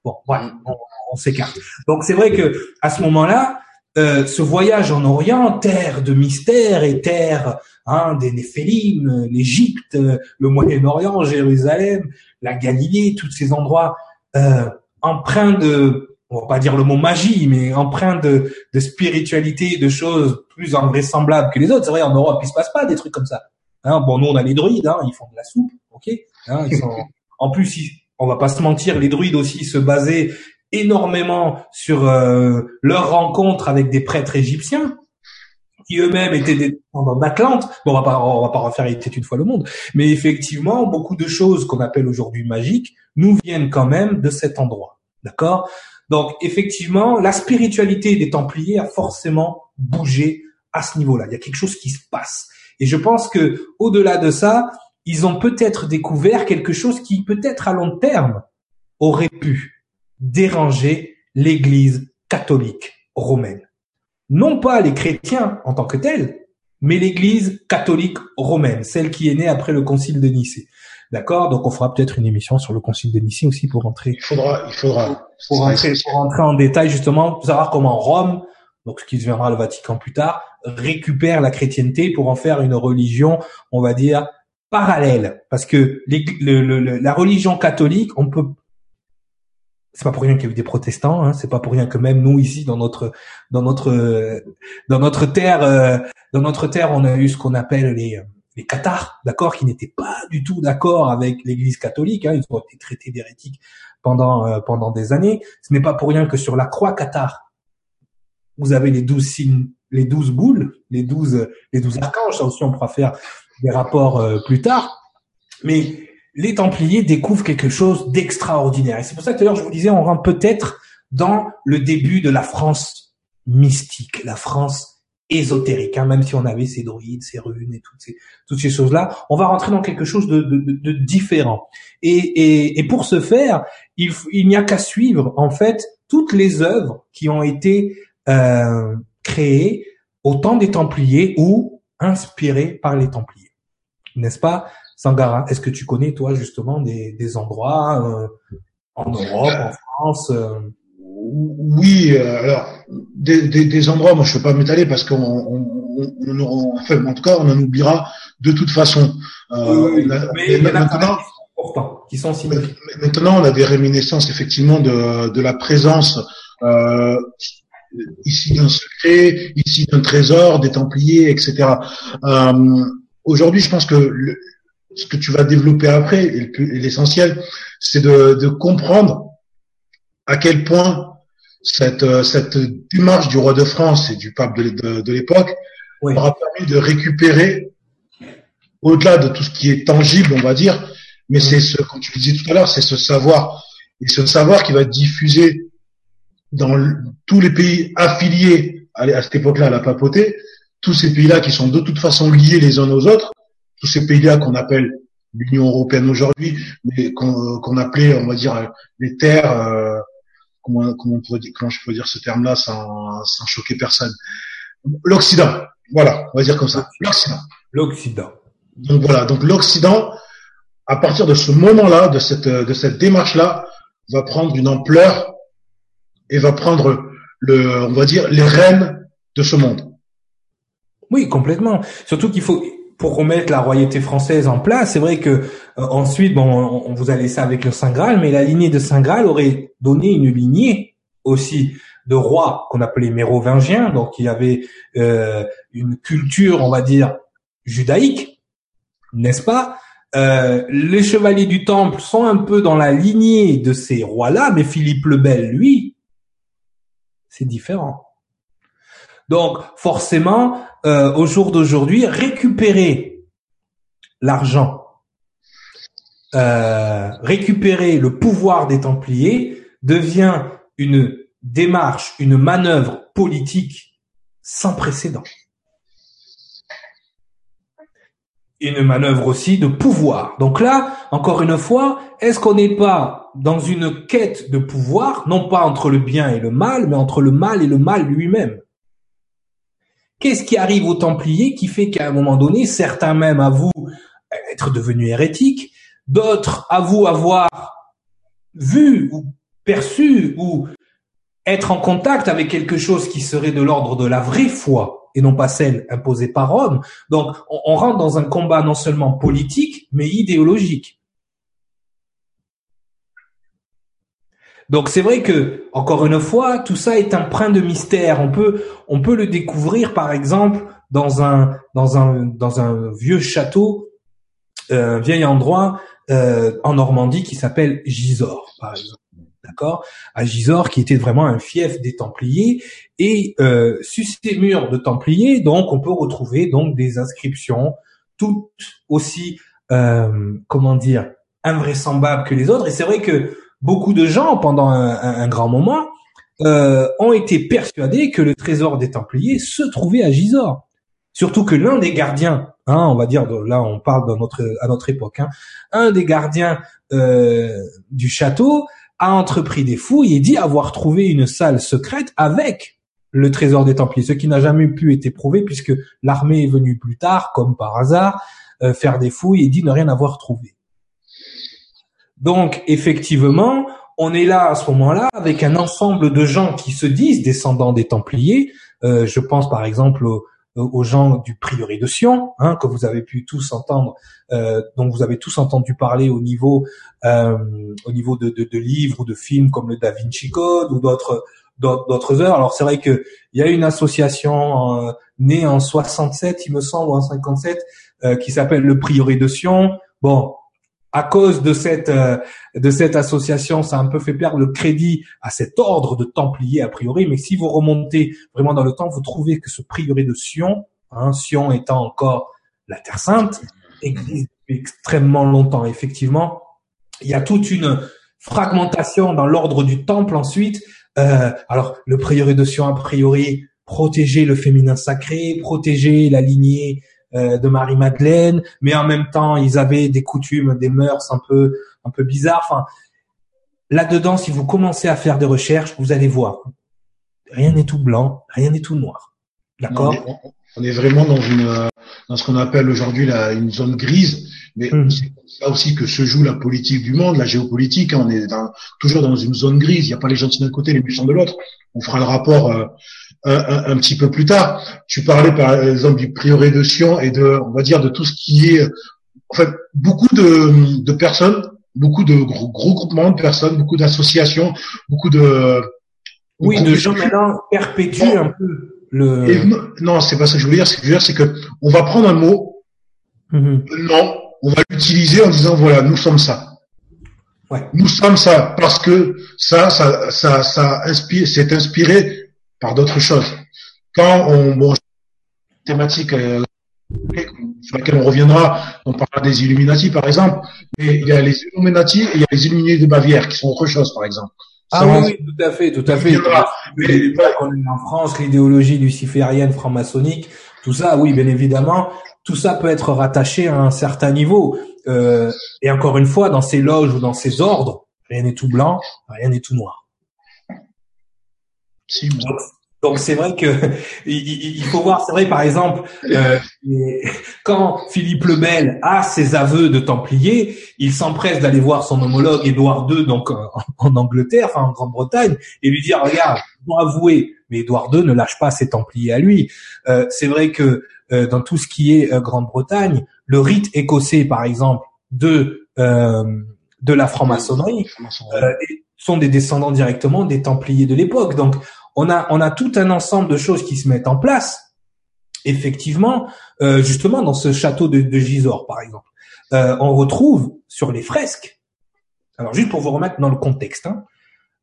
bon, voilà, on, on s'écarte. Donc c'est vrai que à ce moment-là, euh, ce voyage en Orient, terre de mystère et terre hein, des Néphélim, l'Égypte, le Moyen-Orient, Jérusalem, la Galilée, tous ces endroits euh, empreint de, on va pas dire le mot magie, mais empreint de, de spiritualité, de choses plus invraisemblables que les autres. C'est vrai, en Europe, il se passe pas des trucs comme ça. Hein, bon, nous, on a les druides, hein, ils font de la soupe, ok. Hein, ils sont... en plus, on va pas se mentir, les druides aussi se basaient énormément sur euh, leur rencontre avec des prêtres égyptiens qui eux-mêmes étaient des descendants d'Atlante. Bon, on va pas, on va pas refaire était une fois le monde, mais effectivement, beaucoup de choses qu'on appelle aujourd'hui magiques nous viennent quand même de cet endroit. D'accord? Donc effectivement, la spiritualité des Templiers a forcément bougé à ce niveau-là. Il y a quelque chose qui se passe. Et je pense que au-delà de ça, ils ont peut-être découvert quelque chose qui peut-être à long terme aurait pu déranger l'Église catholique romaine. Non pas les chrétiens en tant que tels, mais l'Église catholique romaine, celle qui est née après le Concile de Nicée. D'accord? Donc on fera peut-être une émission sur le Concile de Nicée aussi pour rentrer. Il faudra, il faudra. Pour, rentrer, pour rentrer en détail justement, pour savoir comment Rome, donc ce qui deviendra le Vatican plus tard, récupère la chrétienté pour en faire une religion, on va dire parallèle, parce que la religion catholique, on peut c'est pas pour rien qu'il y a eu des protestants, hein, c'est pas pour rien que même nous ici dans notre dans notre dans notre terre euh, dans notre terre on a eu ce qu'on appelle les les cathares, d'accord, qui n'étaient pas du tout d'accord avec l'Église catholique. Hein, ils ont été traités d'hérétiques pendant euh, pendant des années. Ce n'est pas pour rien que sur la croix cathare, vous avez les douze signes, les douze boules, les douze les douze archanges. Ça aussi, on pourra faire des rapports euh, plus tard. Mais les Templiers découvrent quelque chose d'extraordinaire. Et c'est pour ça que tout à l'heure je vous disais, on rentre peut-être dans le début de la France mystique, la France ésotérique, hein, même si on avait ces druides, ces runes et toutes ces toutes ces choses-là, on va rentrer dans quelque chose de, de, de différent. Et, et, et, pour ce faire, il, il n'y a qu'à suivre en fait toutes les œuvres qui ont été euh, créées au temps des Templiers ou inspirées par les Templiers, n'est-ce pas, Sangara? Est-ce que tu connais toi justement des, des endroits euh, en Europe, en France euh, oui, euh, alors des, des, des, endroits, moi je ne peux pas m'étaler parce qu'on on, on, enfin, en tout cas on en oubliera de toute façon. Euh, mais, maintenant, qui sont Maintenant, on a des réminiscences effectivement de, de la présence euh, ici d'un secret, ici d'un trésor, des Templiers, etc. Euh, Aujourd'hui, je pense que le, ce que tu vas développer après, et l'essentiel, c'est de, de comprendre à quel point cette, euh, cette démarche du roi de France et du pape de, de, de l'époque aura permis de récupérer, au-delà de tout ce qui est tangible, on va dire, mais c'est ce, comme tu le disais tout à l'heure, c'est ce savoir. Et ce savoir qui va être diffusé dans tous les pays affiliés à, à cette époque-là à la papauté, tous ces pays-là qui sont de toute façon liés les uns aux autres, tous ces pays-là qu'on appelle l'Union européenne aujourd'hui, mais qu'on appelait, on va dire, les terres, euh, comment, comment, on pourrait dire, comment je peux dire ce terme-là sans, sans choquer personne. L'Occident, voilà, on va dire comme ça, l'Occident. L'Occident. Donc voilà, donc l'Occident, à partir de ce moment-là, de cette, de cette démarche-là, va prendre une ampleur et va prendre le, on va dire, les rênes de ce monde. Oui, complètement. Surtout qu'il faut, pour remettre la royauté française en place, c'est vrai que euh, ensuite, bon, on, vous a laissé avec le Saint Graal, mais la lignée de Saint Graal aurait donné une lignée aussi de rois qu'on appelait mérovingiens, donc il y avait euh, une culture, on va dire, judaïque, n'est-ce pas? Euh, Les chevaliers du Temple sont un peu dans la lignée de ces rois-là, mais Philippe le Bel, lui, c'est différent. Donc forcément, euh, au jour d'aujourd'hui, récupérer l'argent, euh, récupérer le pouvoir des Templiers devient une démarche, une manœuvre politique sans précédent. Une manœuvre aussi de pouvoir. Donc là, encore une fois, est-ce qu'on n'est pas dans une quête de pouvoir, non pas entre le bien et le mal, mais entre le mal et le mal lui-même? Qu'est-ce qui arrive aux Templiers qui fait qu'à un moment donné, certains même avouent être devenus hérétiques, d'autres avouent avoir vu ou perçu ou être en contact avec quelque chose qui serait de l'ordre de la vraie foi et non pas celle imposée par Rome. Donc on, on rentre dans un combat non seulement politique, mais idéologique. Donc c'est vrai que encore une fois, tout ça est brin de mystère. On peut on peut le découvrir par exemple dans un dans un dans un vieux château, euh, un vieil endroit euh, en Normandie qui s'appelle Gisors par exemple. D'accord? À Gisors qui était vraiment un fief des Templiers et euh, sur ces murs de Templiers, donc on peut retrouver donc des inscriptions toutes aussi euh, comment dire invraisemblables que les autres. Et c'est vrai que beaucoup de gens, pendant un, grand moment, euh, ont été persuadés que le trésor des Templiers se trouvait à Gisors. Surtout que l'un des gardiens, hein, on va dire, là on parle de notre, à notre époque, hein, un des gardiens euh, du château a entrepris des fouilles et dit avoir trouvé une salle secrète avec le trésor des Templiers, ce qui n'a jamais pu être prouvé puisque l'armée est venue plus tard, comme par hasard, euh, faire des fouilles et dit ne rien avoir trouvé. Donc, effectivement, on est là à ce moment-là avec un ensemble de gens qui se disent descendants des Templiers. Euh, je pense par exemple aux, gens du prieuré de Sion, hein, que vous avez pu tous entendre, euh, dont vous avez tous entendu parler au niveau, euh, au niveau de, de, de, livres ou de films comme le Da Vinci Code ou d'autres d'autres heures. Alors c'est vrai que il y a une association née en 67, il me semble, ou en 57, qui s'appelle le prieuré de Sion. Bon, à cause de cette euh, de cette association, ça a un peu fait perdre le crédit à cet ordre de Templiers a priori. Mais si vous remontez vraiment dans le temps, vous trouvez que ce prieuré de Sion, hein, Sion étant encore la Terre Sainte, existe extrêmement longtemps. Effectivement, il y a toute une fragmentation dans l'ordre du Temple ensuite. Euh, alors le prieuré de Sion a priori protéger le féminin sacré, protéger la lignée euh, de Marie-Madeleine, mais en même temps, ils avaient des coutumes, des mœurs un peu, un peu bizarres. Enfin, là-dedans, si vous commencez à faire des recherches, vous allez voir. Rien n'est tout blanc, rien n'est tout noir. D'accord on, est vraiment dans une, dans ce qu'on appelle aujourd'hui une zone grise, mais hum. c'est là aussi que se joue la politique du monde, la géopolitique. On est toujours dans une zone grise. Il n'y a pas les gentils d'un côté, les méchants de l'autre. On fera le rapport euh, un, petit peu plus tard. Tu parlais par exemple du prieuré de Sion et de, on va dire, de tout ce qui est, en fait, beaucoup de, de personnes, beaucoup de gros, groupements de personnes, beaucoup d'associations, beaucoup de oui, de gens maintenant perpétuent un peu le. non, c'est pas ça que je veux dire. Ce que je veux dire, c'est que on va prendre un mot, mm-hmm. non, on va l'utiliser en disant voilà, nous sommes ça. Ouais. Nous sommes ça parce que ça, ça, ça, ça inspire, c'est inspiré par d'autres choses. Quand on bon, thématique euh, sur laquelle on reviendra. On parlera des Illuminati, par exemple. Mais il y a les Illuminati et il y a les Illuminés de Bavière qui sont autre chose, par exemple. Ah oui, oui, tout à fait, tout à fait. Mais, en France, l'idéologie luciférienne franc-maçonnique, tout ça, oui, bien évidemment, tout ça peut être rattaché à un certain niveau. Euh, et encore une fois, dans ces loges ou dans ces ordres, rien n'est tout blanc, rien n'est tout noir. Si, donc c'est vrai que il, faut voir, c'est vrai par exemple, euh, quand Philippe le Bel a ses aveux de Templier, il s'empresse d'aller voir son homologue Édouard II, donc en, Angleterre, enfin en Grande-Bretagne, et lui dire regarde, dois avouer, mais Édouard II ne lâche pas ses Templiers à lui. Euh, c'est vrai que euh, dans tout ce qui est Grande-Bretagne, le rite écossais par exemple de de la franc-maçonnerie sont des descendants directement des Templiers de l'époque. Donc on a, tout un ensemble de choses qui se mettent en place, effectivement, euh, justement dans ce château de, de Gisors, par exemple. Euh, on retrouve sur les fresques, alors juste pour vous remettre dans le contexte, hein,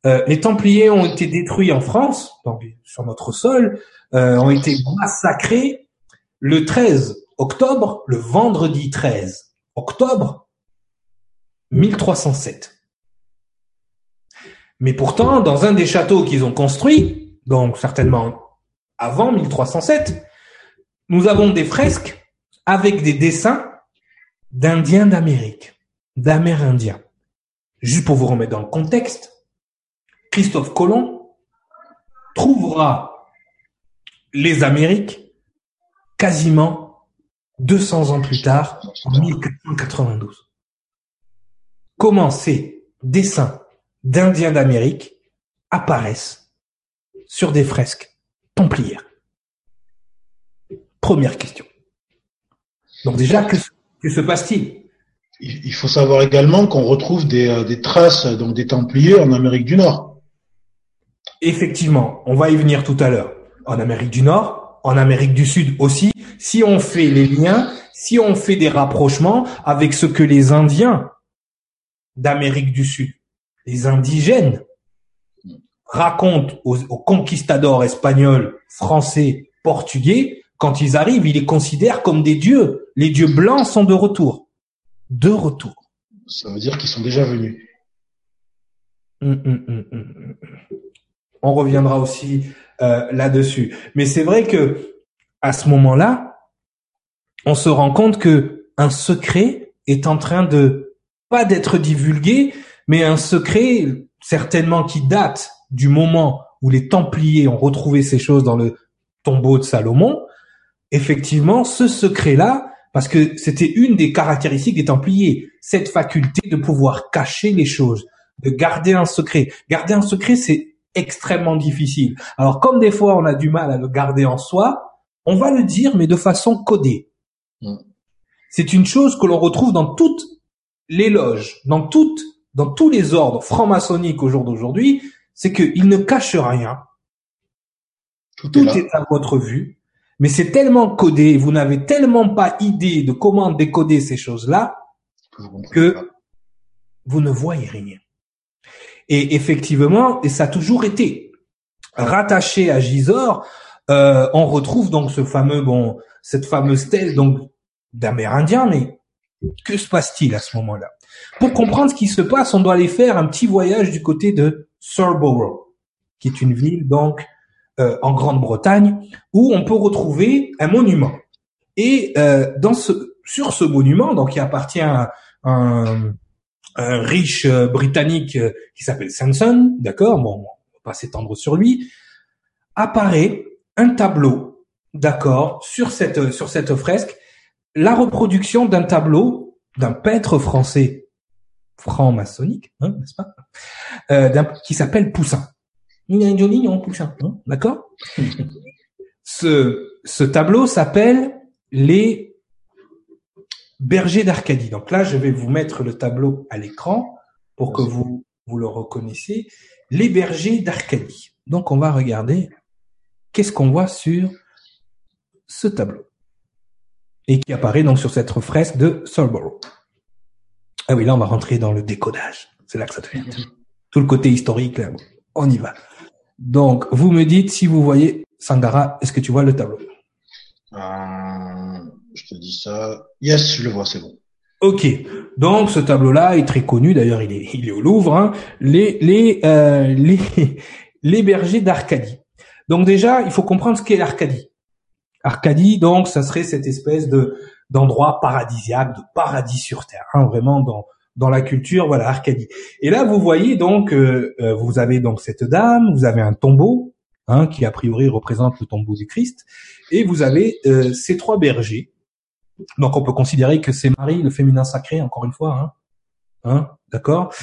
euh, les Templiers ont été détruits en France, sur notre sol, ont été massacrés le 13 octobre, le vendredi 13 octobre 1307. Mais pourtant, dans un des châteaux qu'ils ont construit, donc certainement avant 1307, nous avons des fresques avec des dessins d'Indiens d'Amérique, d'Amérindiens. Juste pour vous remettre dans le contexte, Christophe Colomb trouvera les Amériques quasiment 200 ans plus tard, en 1492. Comment ces dessins d'Indiens d'Amérique apparaissent sur des fresques templières Première question. Donc déjà, que, se passe-t-il? Il faut savoir également qu'on retrouve des, euh, des, traces donc des Templiers en Amérique du Nord. Effectivement, on va y venir tout à l'heure. En Amérique du Nord, en Amérique du Sud aussi, si on fait les liens, si on fait des rapprochements avec ce que les Indiens d'Amérique du Sud, les indigènes, raconte aux, conquistadors espagnols, français, portugais, quand ils arrivent, ils les considèrent comme des dieux. Les dieux blancs sont de retour. De retour. Ça veut dire qu'ils sont déjà venus. Hum, hum, hum, On reviendra aussi euh, là-dessus. Mais c'est vrai que à ce moment-là, on se rend compte que un secret est en train de pas d'être divulgué, mais un secret certainement qui date du moment où les Templiers ont retrouvé ces choses dans le tombeau de Salomon, effectivement, ce secret-là, parce que c'était une des caractéristiques des Templiers, cette faculté de pouvoir cacher les choses, de garder un secret. Garder un secret, c'est extrêmement difficile. Alors, comme des fois on a du mal à le garder en soi, on va le dire, mais de façon codée. Mm. C'est une chose que l'on retrouve dans toutes les loges, dans toutes, dans tous les ordres franc-maçonniques au jour d'aujourd'hui c'est qu'il ne cache rien. Tout, est, à votre vue, mais c'est tellement codé, vous n'avez tellement pas idée de comment décoder ces choses-là que vous ne voyez rien. Et effectivement, et ça a toujours été rattaché à Gisors, euh, on retrouve donc ce fameux bon, cette fameuse stèle donc d'Amérindiens, mais que se passe-t-il à ce moment-là? Pour comprendre ce qui se passe, on doit aller faire un petit voyage du côté de Surborough, qui est une ville donc euh, en Grande-Bretagne où on peut retrouver un monument. Et euh, dans ce, sur ce monument, donc qui appartient à un, un riche euh, britannique qui s'appelle Sanson, d'accord, bon, on va pas s'étendre sur lui, apparaît un tableau, d'accord, sur cette sur cette fresque, la reproduction d'un tableau d'un peintre français franc-maçonnique, hein, n'est-ce pas, euh, qui s'appelle Poussin. Il a un joli nom, Poussin, hein, d'accord ce, ce tableau s'appelle les bergers d'Arcadie. Donc là, je vais vous mettre le tableau à l'écran pour que vous, vous le reconnaissiez. Les bergers d'Arcadie. Donc on va regarder qu'est-ce qu'on voit sur ce tableau et qui apparaît donc sur cette fresque de Sorborough. Ah oui, là, on va rentrer dans le décodage. C'est là que ça devient. Tout le côté historique, là, on y va. Donc, vous me dites si vous voyez Sangara, est-ce que tu vois le tableau? Euh, Je te dis ça. Yes, je le vois, c'est bon. Ok, donc ce tableau-là est très connu. D'ailleurs, il est, il est au Louvre. Hein. Les, les, euh, les, les bergers d'Arcadie. Donc déjà, il faut comprendre ce qu'est l'Arcadie. Arcadie, donc, ça serait cette espèce de d'endroit paradisiaque, de paradis sur terre, hein, vraiment dans dans la culture, voilà, Arcadie. Et là, vous voyez donc, euh, euh, vous avez donc cette dame, vous avez un tombeau, hein, qui a priori représente le tombeau du Christ, et vous avez euh, ces trois bergers. Donc, on peut considérer que c'est Marie, le féminin sacré, encore une fois, hein, hein d'accord.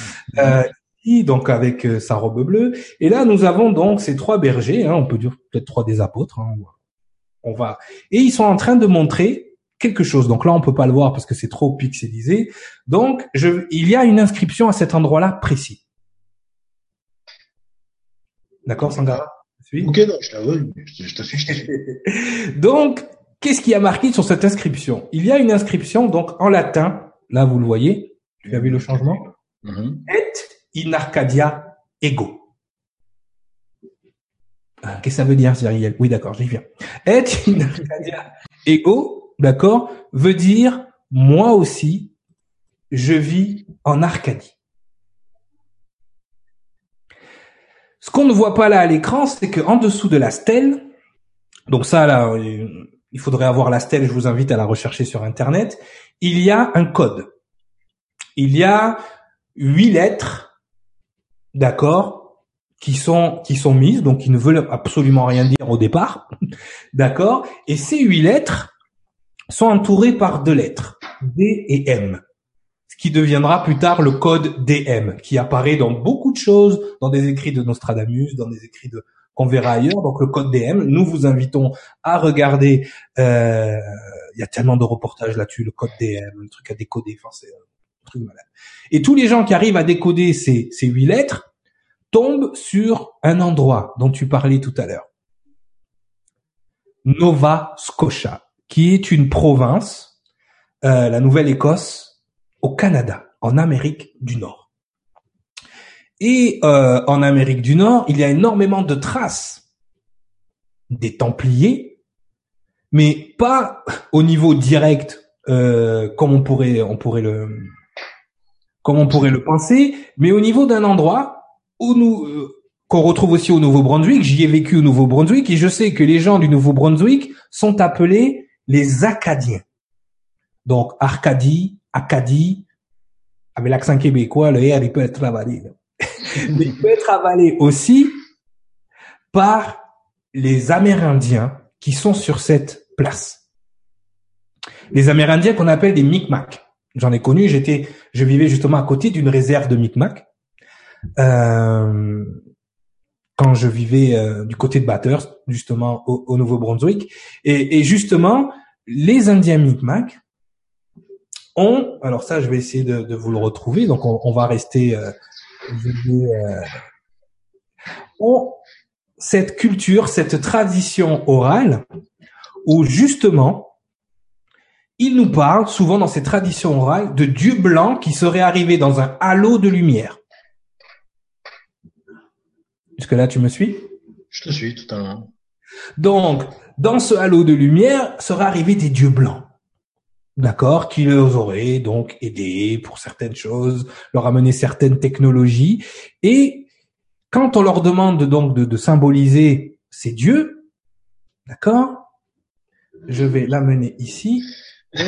Donc avec sa robe bleue. Et là, nous avons donc ces trois bergers, hein, on peut dire peut-être trois des apôtres. Hein, on va, et ils sont en train de montrer quelque chose. Donc là, on peut pas le voir parce que c'est trop pixelisé. Donc, je, il y a une inscription à cet endroit-là précis. D'accord, Sangara Ok, non, je je te suis. donc, qu'est-ce qui a marqué sur cette inscription? Il y a une inscription, donc en latin, là vous le voyez, tu as vu le changement? Mm-hmm. Et in Arcadia ego. Ah, qu'est-ce que ça veut dire, Cyril? Oui, d'accord, j'y viens. Et in Arcadia ego, d'accord, veut dire moi aussi, je vis en Arcadie. Ce qu'on ne voit pas là à l'écran, c'est que en dessous de la stèle, donc ça là, il faudrait avoir la stèle, je vous invite à la rechercher sur internet, il y a un code. Il y a huit lettres, d'accord, qui sont qui sont mises, donc qui ne veulent absolument rien dire au départ, d'accord, et ces huit lettres, sont entourés par deux lettres, D et M, ce qui deviendra plus tard le code DM, qui apparaît dans beaucoup de choses, dans des écrits de Nostradamus, dans des écrits de qu'on verra ailleurs. Donc le code DM, nous vous invitons à regarder. Euh, il y a tellement de reportages là-dessus, le code DM, le truc à décoder. Enfin, c'est un truc malade. Et tous les gens qui arrivent à décoder ces, ces huit lettres tombent sur un endroit dont tu parlais tout à l'heure. Nova Scotia qui est une province, euh, la Nouvelle-Écosse, au Canada, en Amérique du Nord. Et euh, en Amérique du Nord, il y a énormément de traces des Templiers, mais pas au niveau direct euh, comme on pourrait on pourrait le comme on pourrait le penser, mais au niveau d'un endroit où nous qu'on retrouve aussi au Nouveau-Brunswick. J'y ai vécu au Nouveau-Brunswick et je sais que les gens du Nouveau-Brunswick sont appelés les Acadiens. Donc, Arcadie, Acadie, avec l'accent québécois, le R, il peut être avalé. il peut être avalé aussi par les Amérindiens qui sont sur cette place. Les Amérindiens qu'on appelle des Micmacs. J'en ai connu, j'étais, je vivais justement à côté d'une réserve de Micmacs. Euh, quand je vivais euh, du côté de Bathurst, justement au, Nouveau-Brunswick. Et, et, justement, les Indiens Mi'kmaq ont, alors ça, je vais essayer de, de vous le retrouver. Donc, on, on va rester, euh, euh, ont cette culture, cette tradition orale, où justement, ils nous parlent souvent dans ces traditions orales de Dieu blanc qui serait arrivé dans un halo de lumière. Jusque là, tu me suis Je te suis totalement. Donc, dans ce halo de lumière seraient arrivés des dieux blancs. D'accord, qui les auraient donc aidés pour certaines choses, leur amener certaines technologies. Et quand on leur demande donc de, symboliser ces dieux, d'accord, je vais l'amener ici.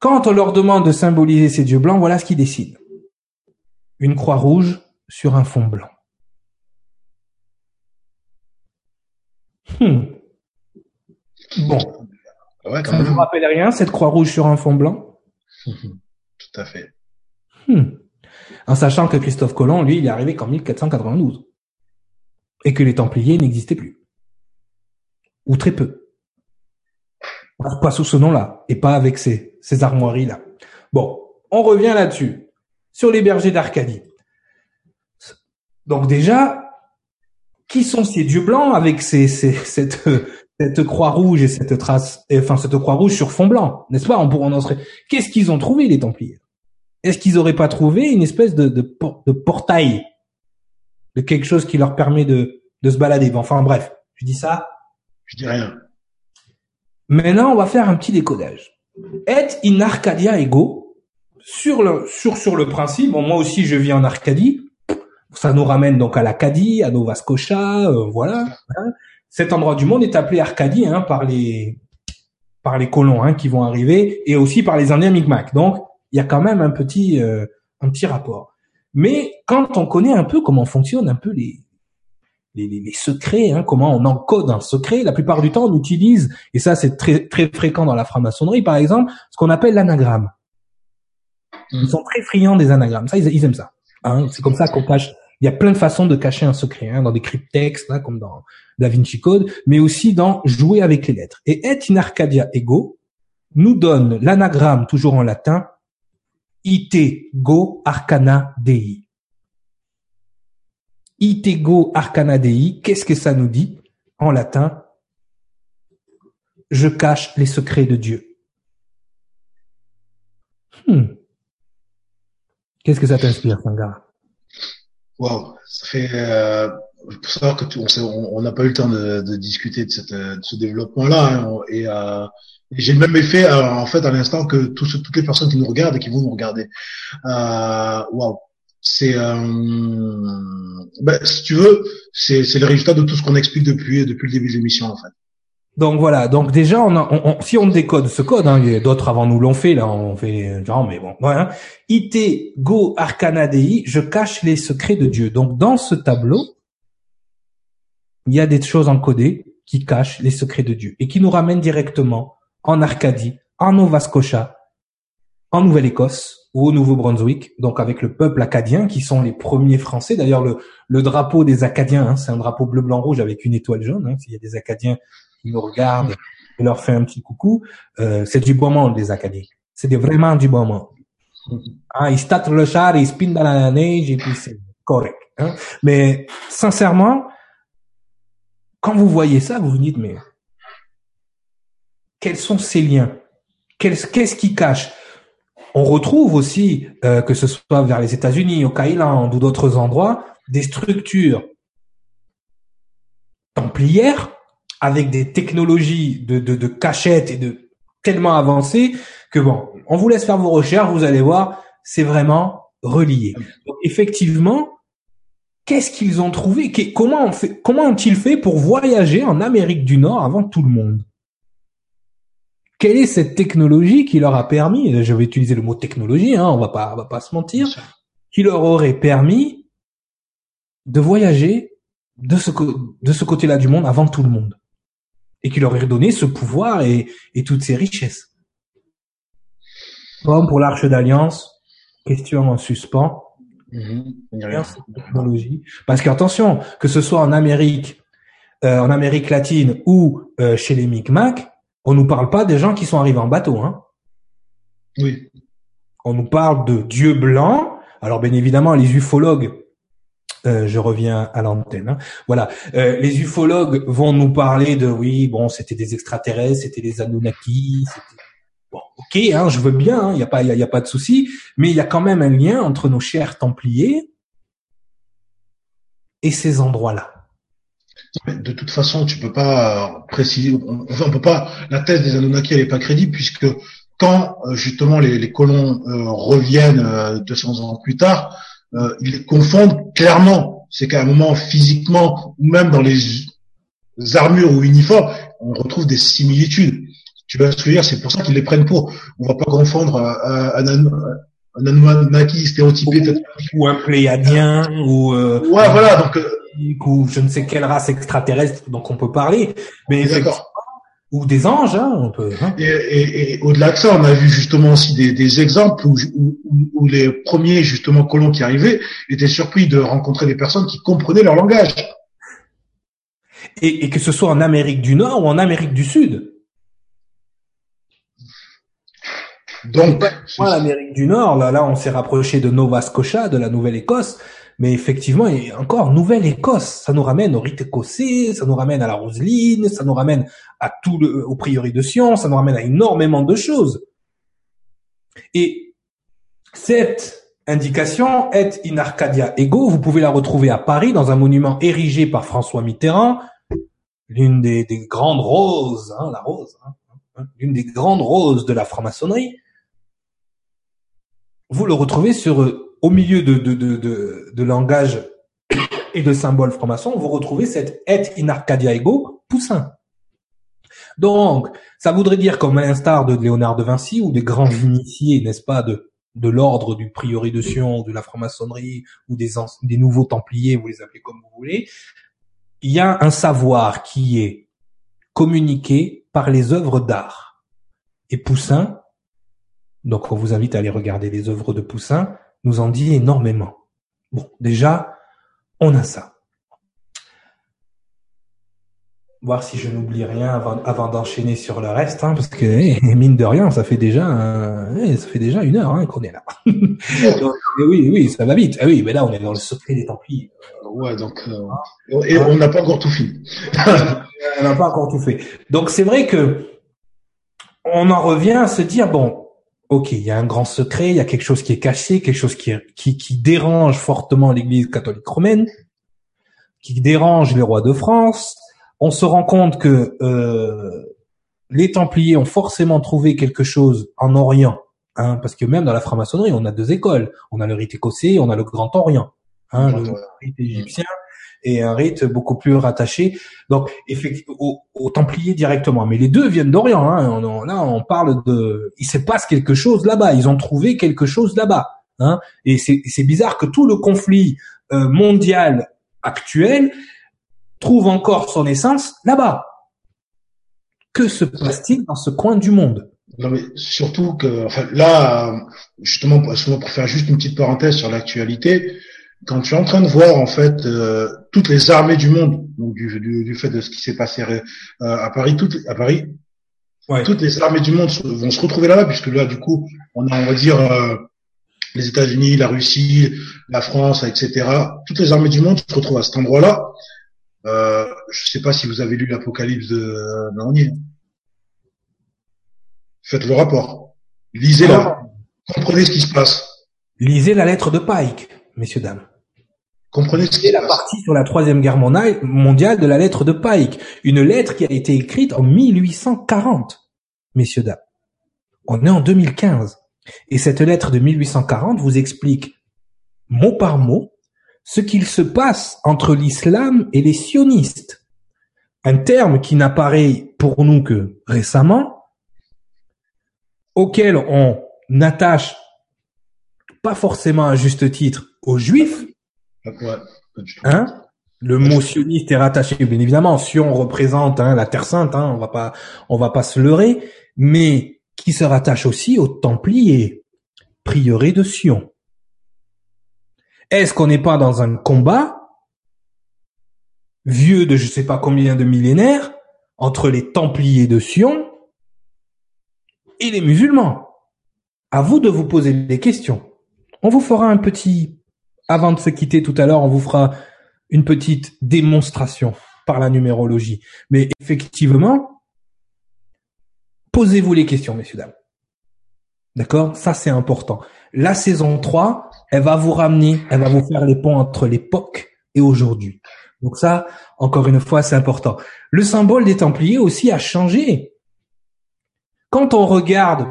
Quand on leur demande de symboliser ces dieux blancs, voilà ce qu'ils décident une croix rouge sur un fond blanc. Hmm. Bon. ça ne vous rappelle rien, cette croix rouge sur un fond blanc? Tout à fait. Hmm. En sachant que Christophe Colomb, lui, il est arrivé qu'en 1492. Et que les Templiers n'existaient plus. Ou très peu. Pas sous ce nom-là. Et pas avec ces, ces armoiries-là. Bon, on revient là-dessus sur les bergers d'Arcadie. Donc déjà, qui sont ces dieux blancs avec ces, cette, cette croix rouge et cette trace, enfin cette croix rouge sur fond blanc, n'est-ce pas? On pourrait en serait. Qu'est-ce qu'ils ont trouvé les Templiers? Est-ce qu'ils auraient pas trouvé une espèce de, de, de, portail, de quelque chose qui leur permet de, de se balader? Enfin bref, je dis ça Je dis rien. Maintenant, on va faire un petit décodage. Et in Arcadia ego, sur le, sur, sur le principe, bon, moi aussi je vis en Arcadie, ça nous ramène donc à l'Acadie, à Nova Scotia, euh, voilà. hein. Cet endroit du monde est appelé Arcadie hein, par les par les colons hein, qui vont arriver et aussi par les Indiens Mi'kmaq. Donc il y a quand même un petit euh, un petit rapport. Mais quand on connaît un peu comment fonctionnent un peu les les, les, les secrets, hein, comment on encode un secret, la plupart du temps on utilise et ça c'est très très fréquent dans la franc-maçonnerie par exemple, ce qu'on appelle l'anagramme. Ils sont très friands des anagrammes. Ça, ils, aiment ça. Hein. C'est comme ça qu'on cache. Il y a plein de façons de cacher un secret, hein, dans des cryptextes, là, comme dans Da Vinci Code, mais aussi dans jouer avec les lettres. Et et in Arcadia ego nous donne l'anagramme, toujours en latin, ite go arcana dei. Ite go arcana dei, qu'est-ce que ça nous dit en latin? Je cache les secrets de Dieu. Hmm. Qu'est-ce que ça t'inspire, Sangara? Waouh, ça fait. Euh, pour savoir que tu, on n'a pas eu le temps de, de discuter de, cette, euh, de ce développement-là, hein, et, euh, j'ai le même effet euh, en fait à l'instant que ceux- toutes les personnes qui nous regardent et qui vont nous regarder. Euh, Waouh, c'est. Euh, ben, si tu veux, c'est c'est le résultat de tout ce qu'on explique depuis depuis le début de l'émission en fait. Donc voilà, donc déjà, on on- on- si on décode ce code, hein, d'autres avant nous l'ont fait, là on fait genre, mais bon, voilà. Ite go arcana dei, je cache les secrets de Dieu. Donc dans ce tableau, il y a des choses encodées qui cachent les secrets de Dieu et qui nous ramènent directement en Arcadie, en Nova Scotia, en Nouvelle-Écosse ou au Nouveau-Brunswick, donc avec le peuple acadien qui sont les premiers Français. D'ailleurs, le, le drapeau des Acadiens, hein, c'est un drapeau bleu, blanc, rouge avec une étoile jaune. Hein, S'il y a des Acadiens qui nous regardent, et leur fait un petit coucou. Euh, c'est du bon monde, les Acadiens. C'est vraiment du bon monde. Ah, ils statent le char, ils spinent dans la neige et puis c'est correct. Hein. Mais sincèrement, quand vous voyez ça, vous vous dites mais quels sont ces liens? Qu'est-ce qui cache? On retrouve aussi, euh, que ce soit vers les États-Unis, au Thaïlande ou d'autres endroits, des structures templières avec des technologies de, de, de cachette et de tellement avancées que bon, on vous laisse faire vos recherches, vous allez voir, c'est vraiment relié. Donc, effectivement, qu'est-ce qu'ils ont trouvé? Comment on fait Comment ont-ils fait pour voyager en Amérique du Nord avant tout le monde? Quelle est cette technologie qui leur a permis Je vais utiliser le mot technologie, hein, on va pas, on va pas se mentir, qui leur aurait permis de voyager de ce de ce côté-là du monde avant tout le monde? Et qui leur aurait donné ce pouvoir et, et toutes ces richesses. Comme pour l'Arche d'Alliance, question en suspens. Mhm. Technologie. Parce qu'attention, que ce soit en Amérique, euh, en Amérique latine ou euh, chez les Micmacs, on nous parle pas des gens qui sont arrivés en bateau. Hein. Oui. On nous parle de dieux blancs. Alors bien évidemment, les ufologues, euh, je reviens à l'antenne. hein. Voilà, Euh, les ufologues vont nous parler de oui, bon, c'était des extraterrestres, c'était des Anunnaki, bon, ok, hein, je veux bien, il y a pas, il y a, pas de souci, mais il y a quand même un lien entre nos chers Templiers et ces endroits-là. De toute façon, tu peux pas euh, préciser. Enfin, on peut pas. La thèse des Anunnaki, elle est pas crédible puisque quand euh, justement les, les colons euh, reviennent euh, 200 ans plus tard, euh, ils confondent clairement. C'est qu'à un moment, physiquement ou même dans les armures ou uniformes, on retrouve des similitudes. Tu vois ce que je veux dire? C'est pour ça qu'ils les prennent pour. On va pas confondre un, un Anunnaki stéréotypé. Ou un Pléiadien, ou euh, Ouais, voilà. Donc, euh, ou je ne sais quelle race extraterrestre dont on peut parler, mais d'accord. Ou des anges, hein, on peut. Hein. Et, et, et au-delà de ça, on a vu justement aussi des, des exemples où, où, où les premiers justement colons qui arrivaient étaient surpris de rencontrer des personnes qui comprenaient leur langage. Et, et que ce soit en Amérique du Nord ou en Amérique du Sud. Donc, l'Amérique du Nord, là, là, on s'est rapproché de Nova Scotia, de la Nouvelle-Écosse. Mais effectivement, et encore, Nouvelle-Écosse, ça nous ramène au rite écossais, ça nous ramène à la Roseline, ça nous ramène à tout le, au prieuré de Sion, ça nous ramène à énormément de choses. Et cette indication est in Arcadia ego. Vous pouvez la retrouver à Paris dans un monument érigé par François Mitterrand l'une des, des, grandes roses, hein, la rose, hein, hein, l'une des grandes roses de la franc-maçonnerie, vous le retrouvez sur au milieu de, de, de, de, de langage et de symboles francs-maçons, vous retrouvez cette et in Arcadia ego Poussin. Donc, ça voudrait dire, comme à l'instar de Léonard de Vinci ou des grands initiés, n'est-ce pas, de, de l'ordre du priori de Sion, de la franc-maçonnerie ou des, des nouveaux templiers, vous les appelez comme vous voulez, il y a un savoir qui est communiqué par les œuvres d'art. Et Poussin, donc on vous invite à aller regarder les œuvres de Poussin, nous en dit énormément. Bon, déjà, on a ça. Voir si je n'oublie rien avant, avant d'enchaîner sur le reste, hein, parce que eh, mine de rien, ça fait déjà, eh, ça fait déjà une heure hein, qu'on est là. oui, oui, ça va vite. Ah oui, mais là, on est dans le secret des Templiers. Ouais, donc euh, et on n'a pas encore tout fini. on n'a pas encore tout fait. Donc c'est vrai que on en revient à se dire bon, ok, il y a un grand secret, il y a quelque chose qui est caché, quelque chose qui, qui, qui dérange fortement l'Église catholique romaine, qui dérange les rois de France. On se rend compte que euh, les Templiers ont forcément trouvé quelque chose en Orient, hein, parce que même dans la franc-maçonnerie, on a deux écoles. On a le rite écossais, on a le Grand Orient, hein, le rite égyptien et un rite beaucoup plus rattaché donc effectivement aux, Templiers directement. Mais les deux viennent d'Orient. Hein. là, on parle de, il se passe quelque chose là-bas. Ils ont trouvé quelque chose là-bas. Hein. Et c'est bizarre que tout le conflit euh, mondial actuel trouve encore son essence là-bas. Que se passe-t-il dans ce coin du monde? Non mais surtout que, enfin là, justement, pour faire juste une petite parenthèse sur l'actualité, quand tu es en train de voir en fait euh, toutes les armées du monde, donc du, du, du fait de ce qui s'est passé euh, à Paris, toutes à Paris, ouais. toutes les armées du monde vont se retrouver là-bas, puisque là du coup on a on va dire euh, les États-Unis, la Russie, la France, etc. Toutes les armées du monde se retrouvent à cet endroit-là. Euh, je sais pas si vous avez lu l'Apocalypse de Daniel. Faites le rapport. Lisez-la. Comprenez ce qui se passe. Lisez la lettre de Pike, messieurs dames. Comprenez C'est la partie sur la troisième guerre mondiale de la lettre de Pike. Une lettre qui a été écrite en 1840, messieurs dames. On est en 2015. Et cette lettre de 1840 vous explique mot par mot ce qu'il se passe entre l'islam et les sionistes. Un terme qui n'apparaît pour nous que récemment, auquel on attache pas forcément à juste titre aux juifs, Hein le mot sioniste est rattaché, bien évidemment. Sion représente hein, la Terre Sainte, hein, on va pas, on va pas se leurrer, mais qui se rattache aussi aux Templiers, prieuré de Sion. Est-ce qu'on n'est pas dans un combat vieux de je sais pas combien de millénaires entre les Templiers de Sion et les musulmans? À vous de vous poser des questions. On vous fera un petit avant de se quitter tout à l'heure, on vous fera une petite démonstration par la numérologie. Mais effectivement, posez-vous les questions, messieurs, dames. D'accord? Ça, c'est important. La saison 3, elle va vous ramener, elle va vous faire les ponts entre l'époque et aujourd'hui. Donc ça, encore une fois, c'est important. Le symbole des Templiers aussi a changé. Quand on regarde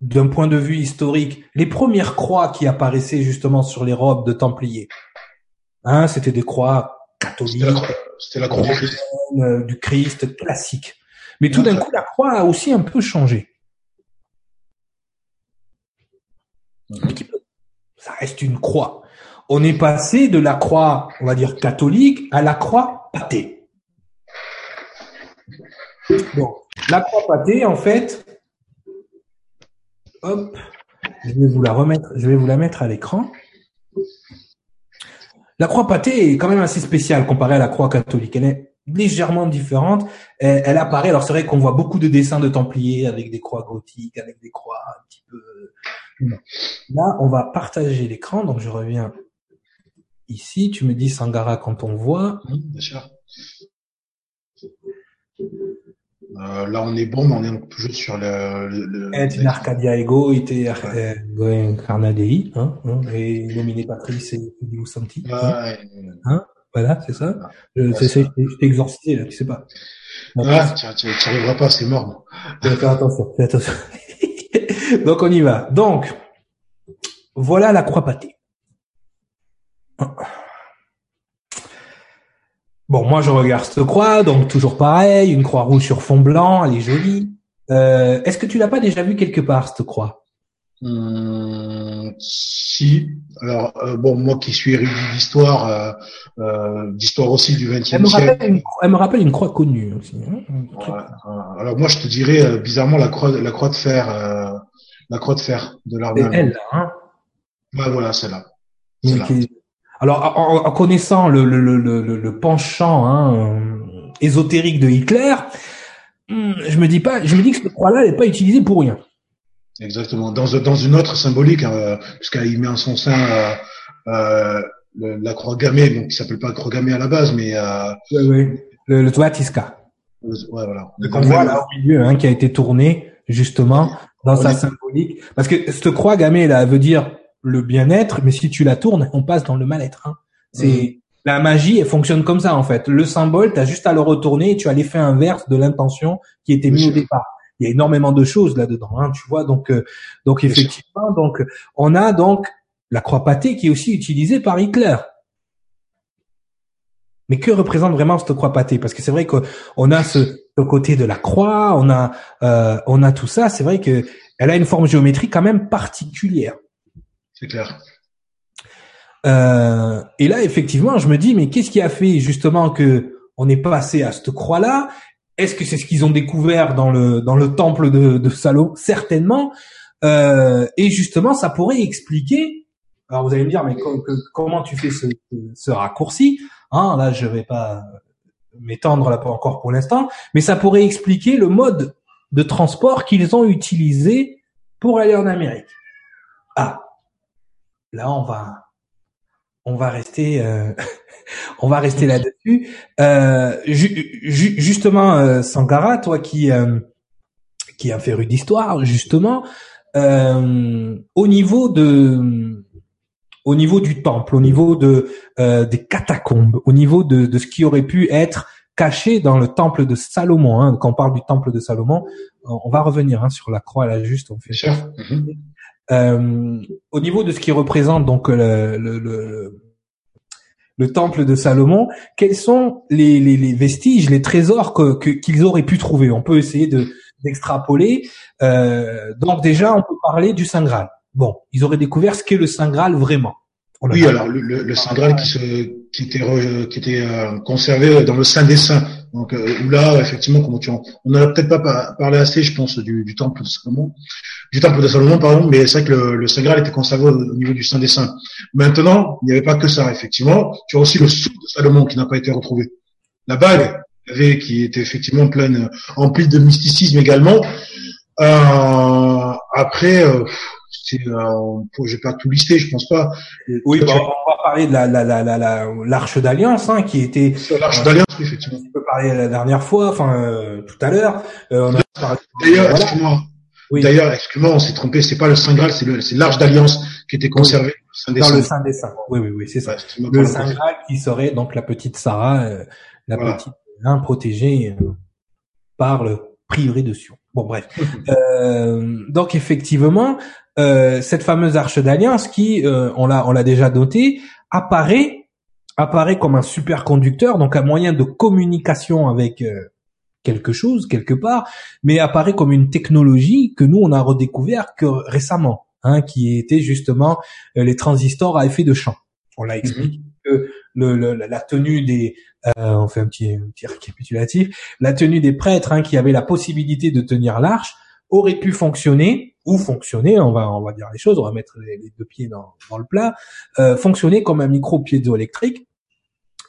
d'un point de vue historique, les premières croix qui apparaissaient justement sur les robes de Templiers, hein, c'était des croix catholiques, c'était la, croix du Christ, euh, du Christ classique. Mais tout d'un coup, la croix a aussi un peu changé. Un petit peu. Ça reste une croix. On est passé de la croix, on va dire catholique, à la croix pâtée. Bon, la croix pâtée, en fait, Je vais vous la remettre, je vais vous la mettre à l'écran. La croix pâtée est quand même assez spéciale comparée à la croix catholique. Elle est légèrement différente. Elle, apparaît, alors c'est vrai qu'on voit beaucoup de dessins de Templiers avec des croix gothiques, avec des croix un petit peu. Là, on va partager l'écran, donc je reviens ici. Tu me dis Sangara quand on voit. Euh, là, on est bon, mais on est toujours sur le. le, le Arcadia Ego était Incarnadei, hein, hein, et nominé Patrice et Santi. Hein, hein, Voilà, c'est ça. Je, c'est, je t'ai exorcisé là, tu sais pas. Ah, tu n'y arriveras pas, c'est mort. Fais attention, fais attention. Donc on y va. Donc voilà la croix pâtée. Bon, moi je regarde cette croix, donc toujours pareil, une croix rouge sur fond blanc, elle est jolie. Euh, Est-ce que tu l'as pas déjà vue quelque part cette croix? Hum, Si. Alors euh, bon, moi qui suis érudit d'histoire, euh, euh, d'histoire aussi du XXe siècle. elle me rappelle une croix connue aussi. Hein, alors moi je te dirais bizarrement la croix, la croix de fer, la croix de fer de l'armée. Elle, hein? Ouais, voilà, celle-là. Alors, en, connaissant le, le, le, le penchant hein, ésotérique de Hitler, hmm, je me dis pas, je me dis que cette croix-là n'est pas utilisée pour rien. Exactement. Dans, dans une autre symbolique, hein, puisqu'il met en son sein euh, euh, la croix gammée, donc qui s'appelle pas croix gammée à la base, mais euh, oui, oui. le, le Toatiska. Ouais, voilà. Le voit là au milieu, hein, qui a été tourné justement dans sa symbolique, parce que cette croix gammée là veut dire le bien-être, mais si tu la tournes, on passe dans le mal-être. Hein. C'est mhm. la magie, elle fonctionne comme ça en fait. Le symbole, tu as juste à le retourner et tu as l'effet inverse de l'intention qui était mise au départ. Il y a énormément de choses là-dedans, hein, tu vois. Donc, euh, donc effectivement, donc on a donc la croix pâtée qui est aussi utilisée par Hitler. Mais que représente vraiment cette croix pâtée? Parce que c'est vrai qu'on a ce, côté de la croix, on a, euh, on a tout ça. C'est vrai que elle a une forme géométrique quand même particulière. C'est clair. Euh, et là, effectivement, je me dis, mais qu'est-ce qui a fait justement que on est passé à cette croix-là? Est-ce que c'est ce qu'ils ont découvert dans le dans le temple de, de Salomon Certainement. Euh, et justement, ça pourrait expliquer. Alors vous allez me dire, mais comment tu fais ce, ce raccourci? Hein, Là, je vais pas m'étendre là encore pour l'instant, mais ça pourrait expliquer le mode de transport qu'ils ont utilisé pour aller en Amérique. Ah, là on va on va rester euh, on va rester là-dessus. Euh, justement, euh, Sankara, toi qui euh, qui a fait rue d'histoire, justement, au niveau de au niveau du temple, au niveau de des catacombes, au niveau de, de ce qui aurait pu être caché dans le temple de Salomon. Hein, quand on parle du temple de Salomon, on va revenir hein, sur la croix là juste. On fait. Euh, au niveau de ce qui représente donc le, le, le, le temple de Salomon, quels sont les, les, les vestiges, les trésors que qu'ils auraient pu trouver? On peut essayer de d'extrapoler. Euh, donc déjà, on peut parler du Saint Graal. Bon, ils auraient découvert ce qu'est le Saint Graal vraiment. oui, alors le, le, Saint Graal qui, se, qui était, qui était euh, conservé dans le Saint des Saints. Donc euh, là, effectivement, comme tu en, on n'en a peut-être pas parlé assez, je pense, du, du temple de Salomon du temple de Salomon, pardon, mais c'est vrai que le, le Saint était conservé au, niveau du Saint des Saints. Maintenant, il n'y avait pas que ça, effectivement. Tu as aussi le sceau de Salomon qui n'a pas été retrouvé. La bague, qui était effectivement pleine, emplie de mysticisme également. Euh, après, euh, c'est, euh, je vais pas tout lister, je pense pas. Oui, bah, on va parler de la, la, la, la, l'arche d'alliance, hein, qui était. L'arche d'alliance, effectivement. On peut parler la dernière fois, enfin, euh, tout à l'heure. Euh, on a parlé, D'ailleurs, excuse-moi, oui. D'ailleurs, excuse-moi, on s'est trompé, c'est pas le Saint Graal, c'est l'Arche d'Alliance qui était conservé dans le Saint des Saints. Oui, oui, oui, c'est ça. le Saint Graal qui serait donc la petite Sarah, euh, la petite hein, protégée euh, par le prieuré de Sion. Bon, bref. euh, donc effectivement, euh, cette fameuse Arche d'Alliance qui, on l'a, on l'a déjà noté, apparaît apparaît comme un superconducteur, donc un moyen de communication avec quelque chose quelque part, mais apparaît comme une technologie que nous on a redécouvert que récemment, hein, qui était justement euh, les transistors à effet de champ. On l'a expliqué mhm. que le, la tenue des, euh, on fait un petit, un petit récapitulatif, la tenue des prêtres hein, qui avaient la possibilité de tenir l'arche aurait pu fonctionner ou fonctionner, on va on va dire les choses, on va mettre les, deux pieds dans, dans le plat, euh, fonctionner comme un micro piézoélectrique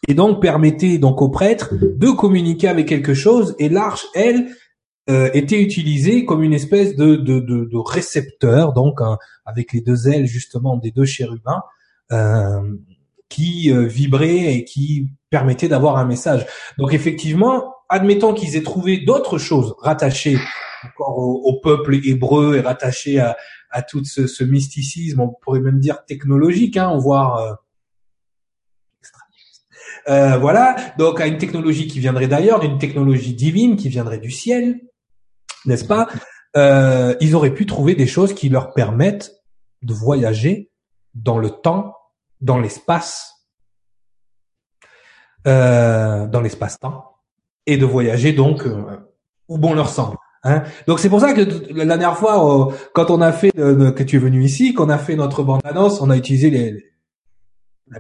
et donc permettait donc aux prêtres de communiquer avec quelque chose et l'arche elle euh, était utilisée comme une espèce de, de, de, de récepteur donc avec les deux ailes justement des deux chérubins euh, qui euh, vibraient et qui permettaient d'avoir un message. Donc effectivement admettons qu'ils aient trouvé d'autres choses rattachées encore au, peuple hébreu et rattachées à, tout ce, mysticisme on pourrait même dire technologique hein, voire Euh, voilà, donc à une technologie qui viendrait d'ailleurs, d'une technologie divine qui viendrait du ciel, n'est-ce pas? Euh, Ils auraient pu trouver des choses qui leur permettent de voyager dans le temps, dans l'espace, euh, dans l'espace-temps, et de voyager donc euh, où bon leur semble. Hein donc c'est pour ça que la dernière fois, euh, quand on a fait que tu es venu ici, qu'on a fait notre bande annonce, on a utilisé les, la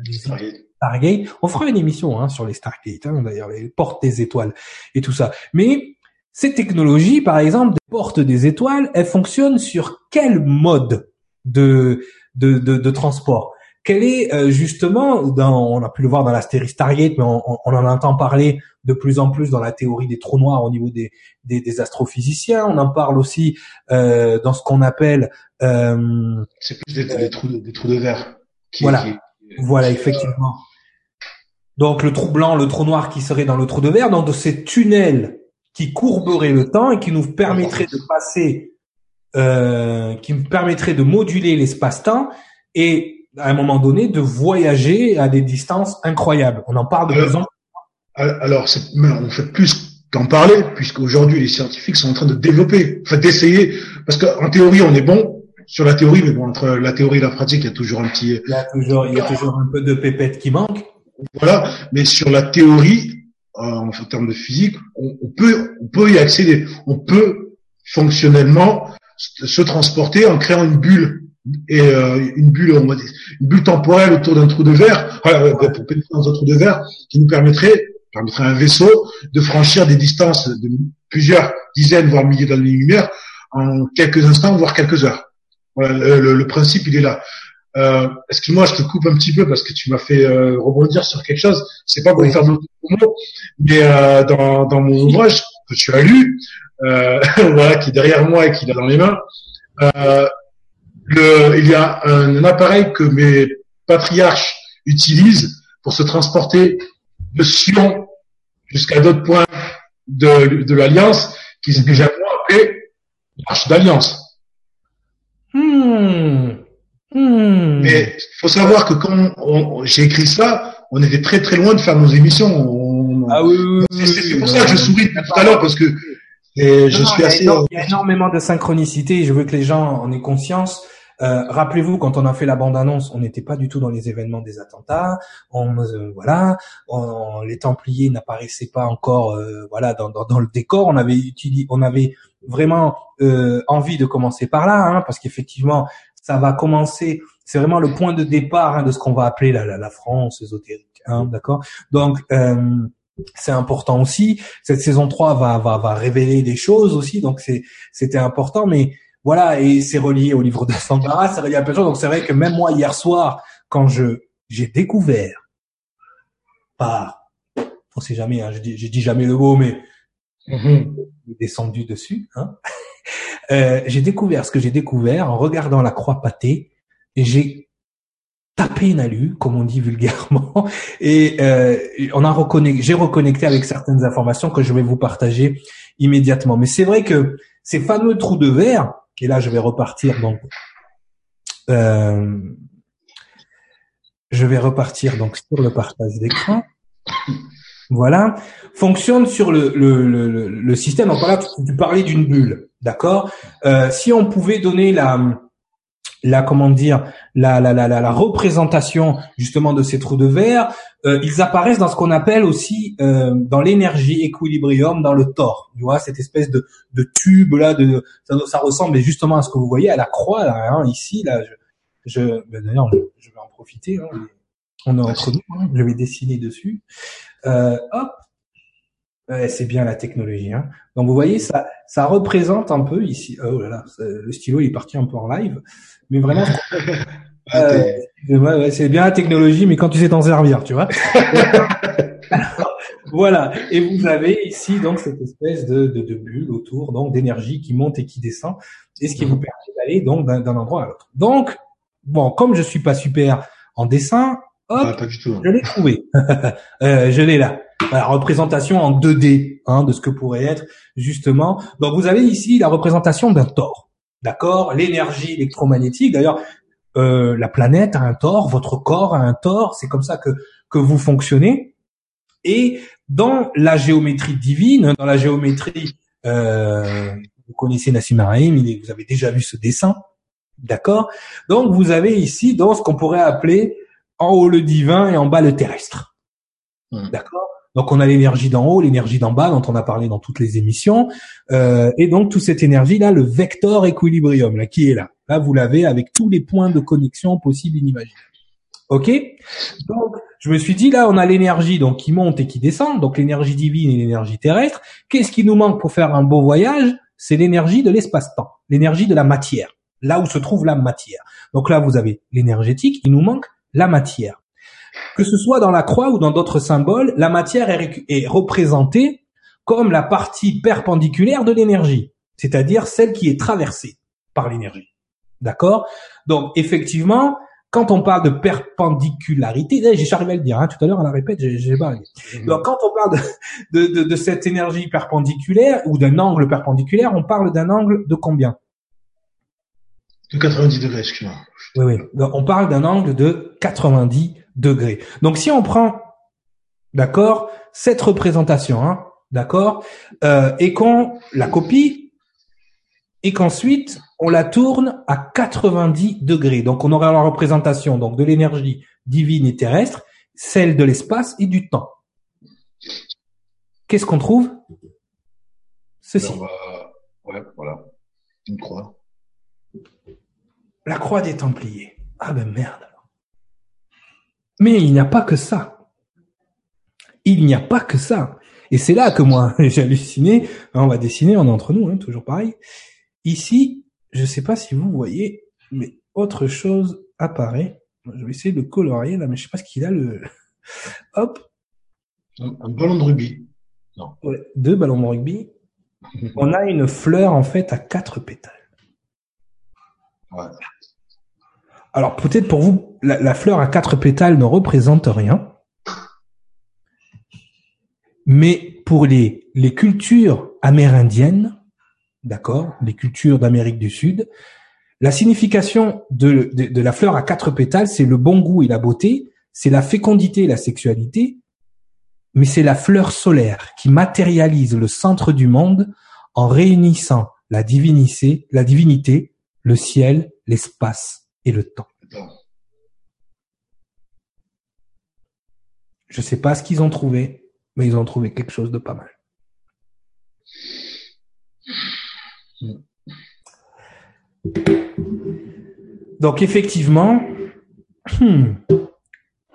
Stargate. On fera une émission hein, sur les Stargate, hein, d'ailleurs, les portes des étoiles et tout ça. Mais ces technologies, par exemple, des portes des étoiles, elles fonctionnent sur quel mode de, de, de, de transport? Quel est euh, justement, dans, on a pu le voir dans la série Stargate, mais on, on, en entend parler de plus en plus dans la théorie des trous noirs au niveau des, des, des astrophysiciens. On en parle aussi euh, dans ce qu'on appelle... Euh, C'est plus des, des, trous, des trous de verre. Qui, voilà. Qui, voilà, effectivement. Donc le trou blanc, le trou noir qui serait dans le trou de verre, donc de ces tunnels qui courberaient le temps et qui nous permettraient de passer, euh, qui nous permettraient de moduler l'espace-temps et à un moment donné de voyager à des distances incroyables. On en parle de plus en plus. Alors, on fait plus qu'en parler, puisqu'aujourd'hui les scientifiques sont en train de développer, enfin d'essayer, parce qu'en théorie on est bon, sur la théorie, mais bon, entre la théorie et la pratique, il y a toujours un petit. Il y a toujours, il y a toujours un peu de pépette qui manque. Voilà, mais sur la théorie, euh, en termes de physique, on, on, peut, on peut y accéder. On peut fonctionnellement se transporter en créant une bulle et euh, une bulle, on va dire, une bulle temporelle autour d'un trou de verre, euh, pour pénétrer dans un trou de verre, qui nous permettrait, permettrait à un vaisseau de franchir des distances de plusieurs dizaines voire milliers d'années-lumière en quelques instants voire quelques heures le, le, principe, il est là. Euh, Excuse-moi, je te coupe un petit peu parce que tu m'as fait euh, rebondir sur quelque chose. C'est pas pour faire de mots, mais euh, dans, dans mon ouvrage que tu as lu, euh, voilà, qui est derrière moi et qui est dans les mains, euh, le, il y a un, appareil que mes patriarches utilisent pour se transporter de Sion jusqu'à d'autres points de, de l'Alliance, qui que j'ai appelé l'arche d'Alliance. Hmm. Hmm. Mais il faut savoir que quand j'ai écrit ça, on était très très loin de faire nos émissions. Ah oui, c'est pour ça que je souris tout à l'heure parce que je suis assez. Il y a énormément de synchronicité. Je veux que les gens en aient conscience. Euh, rappelez-vous, quand on a fait la bande-annonce, on n'était pas du tout dans les événements des attentats. On, euh, voilà, les Templiers n'apparaissaient pas encore, euh, voilà, dans, dans, dans, le décor. On avait utilisé, on avait vraiment euh, envie de commencer par là, hein, parce qu'effectivement, ça va commencer. C'est vraiment le point de départ hein, de ce qu'on va appeler la, la, la France ésotérique, hein, d'accord? Donc euh, c'est important aussi. Cette saison 3 va, va, va révéler des choses aussi, donc c'était important, mais voilà, et c'est relié au livre de Sangara, c'est relié à plein de choses. Donc c'est vrai que même moi hier soir, quand je j'ai découvert par, on sait jamais, hein, je dis, je dis jamais le mot, mais mm-hmm descendu dessus. Hein euh, j'ai découvert ce que j'ai découvert en regardant la croix pâtée. Et j'ai tapé une alu, comme on dit vulgairement, et euh, on a reconnecté, j'ai reconnecté avec certaines informations que je vais vous partager immédiatement. Mais c'est vrai que ces fameux trous de verre, et là je vais repartir donc, euh, je vais repartir donc sur le partage d'écran. Voilà, fonctionne sur le, le, le, le système. Donc là, tu, parlais d'une bulle, d'accord? Euh, Si on pouvait donner la, la comment dire, la, la, la, la, représentation justement de ces trous de verre, euh, ils apparaissent dans ce qu'on appelle aussi euh, dans l'énergie équilibrium dans le Thor. Tu vois cette espèce de, de tube là, de ça, ça, ressemble justement à ce que vous voyez à la croix là, hein, ici là. Je, je ben, d'ailleurs, je vais en profiter. Hein, on est entre nous. Hein, je vais dessiner dessus. Euh, hop, c'est bien la technologie. Hein. Donc vous voyez, ça, ça représente un peu ici. Oh là là, le stylo il est parti un peu en live, mais vraiment. euh, c'est bien la technologie, mais quand tu sais t'en servir, tu vois. voilà. Et vous avez ici donc cette espèce de, de, de bulle autour, donc d'énergie qui monte et qui descend, et ce qui vous permet d'aller donc d'un endroit à l'autre. Donc bon, comme je suis pas super en dessin, Hop, je l'ai trouvé. euh, je l'ai là. La représentation en 2D hein, de ce que pourrait être justement. Donc vous avez ici la représentation d'un tor. D'accord? L'énergie électromagnétique. D'ailleurs, euh, la planète a un tor, votre corps a un tor. C'est comme ça que que vous fonctionnez. Et dans la géométrie divine, dans la géométrie, euh, vous connaissez Nassim Araim, vous avez déjà vu ce dessin, d'accord? Donc vous avez ici dans ce qu'on pourrait appeler en haut le divin et en bas le terrestre, hmm. d'accord? Donc on a l'énergie d'en haut, l'énergie d'en bas dont on a parlé dans toutes les émissions, euh, et donc toute cette énergie là, le vecteur équilibrium là qui est là. Là vous l'avez avec tous les points de connexion possibles et inimaginables. Ok? Donc je me suis dit là on a l'énergie donc qui monte et qui descend, donc l'énergie divine et l'énergie terrestre. Qu'est-ce qui nous manque pour faire un beau voyage? C'est l'énergie de l'espace-temps, l'énergie de la matière, là où se trouve la matière. Donc là vous avez l'énergétique, il nous manque la matière. Que ce soit dans la croix ou dans d'autres symboles, la matière est, représentée comme la partie perpendiculaire de l'énergie, c'est-à-dire celle qui est traversée par l'énergie. D'accord? Donc effectivement, quand on parle de perpendicularité, eh, j'ai arrivé à le dire hein, tout à l'heure à la répète, j'ai pas mmh. Donc quand on parle de, de, de, cette énergie perpendiculaire ou d'un angle perpendiculaire, on parle d'un angle de combien? De 90 degrés, excuse-moi. Oui, oui. Donc, on parle d'un angle de 90 degrés. Donc si on prend, d'accord, cette représentation, hein, d'accord, euh, et qu'on la copie, et qu'ensuite on la tourne à 90 degrés. Donc on aura la représentation donc de l'énergie divine et terrestre, celle de l'espace et du temps. Qu'est-ce qu'on trouve? Ceci. ouais, voilà, une croix. La croix des Templiers. Ah ben merde. Mais il n'y a pas que ça. Il n'y a pas que ça. Et c'est là que moi, j'ai halluciné. On va dessiner, on est entre nous, hein, toujours pareil. Ici, je ne sais pas si vous voyez, mais autre chose apparaît. Je vais essayer de colorier là, mais je sais pas ce qu'il a le. Hop. Un, ballon de rugby. Non. deux ballons de rugby. on a une fleur en fait à quatre pétales. Ouais. Alors peut-être pour vous, la, fleur à quatre pétales ne représente rien, mais pour les, cultures amérindiennes, d'accord, les cultures d'Amérique du Sud, la signification de, la fleur à quatre pétales, c'est le bon goût et la beauté, c'est la fécondité et la sexualité, mais c'est la fleur solaire qui matérialise le centre du monde en réunissant la divinité, le ciel, l'espace et le temps. Je sais pas ce qu'ils ont trouvé, mais ils ont trouvé quelque chose de pas mal. Donc effectivement, hmm,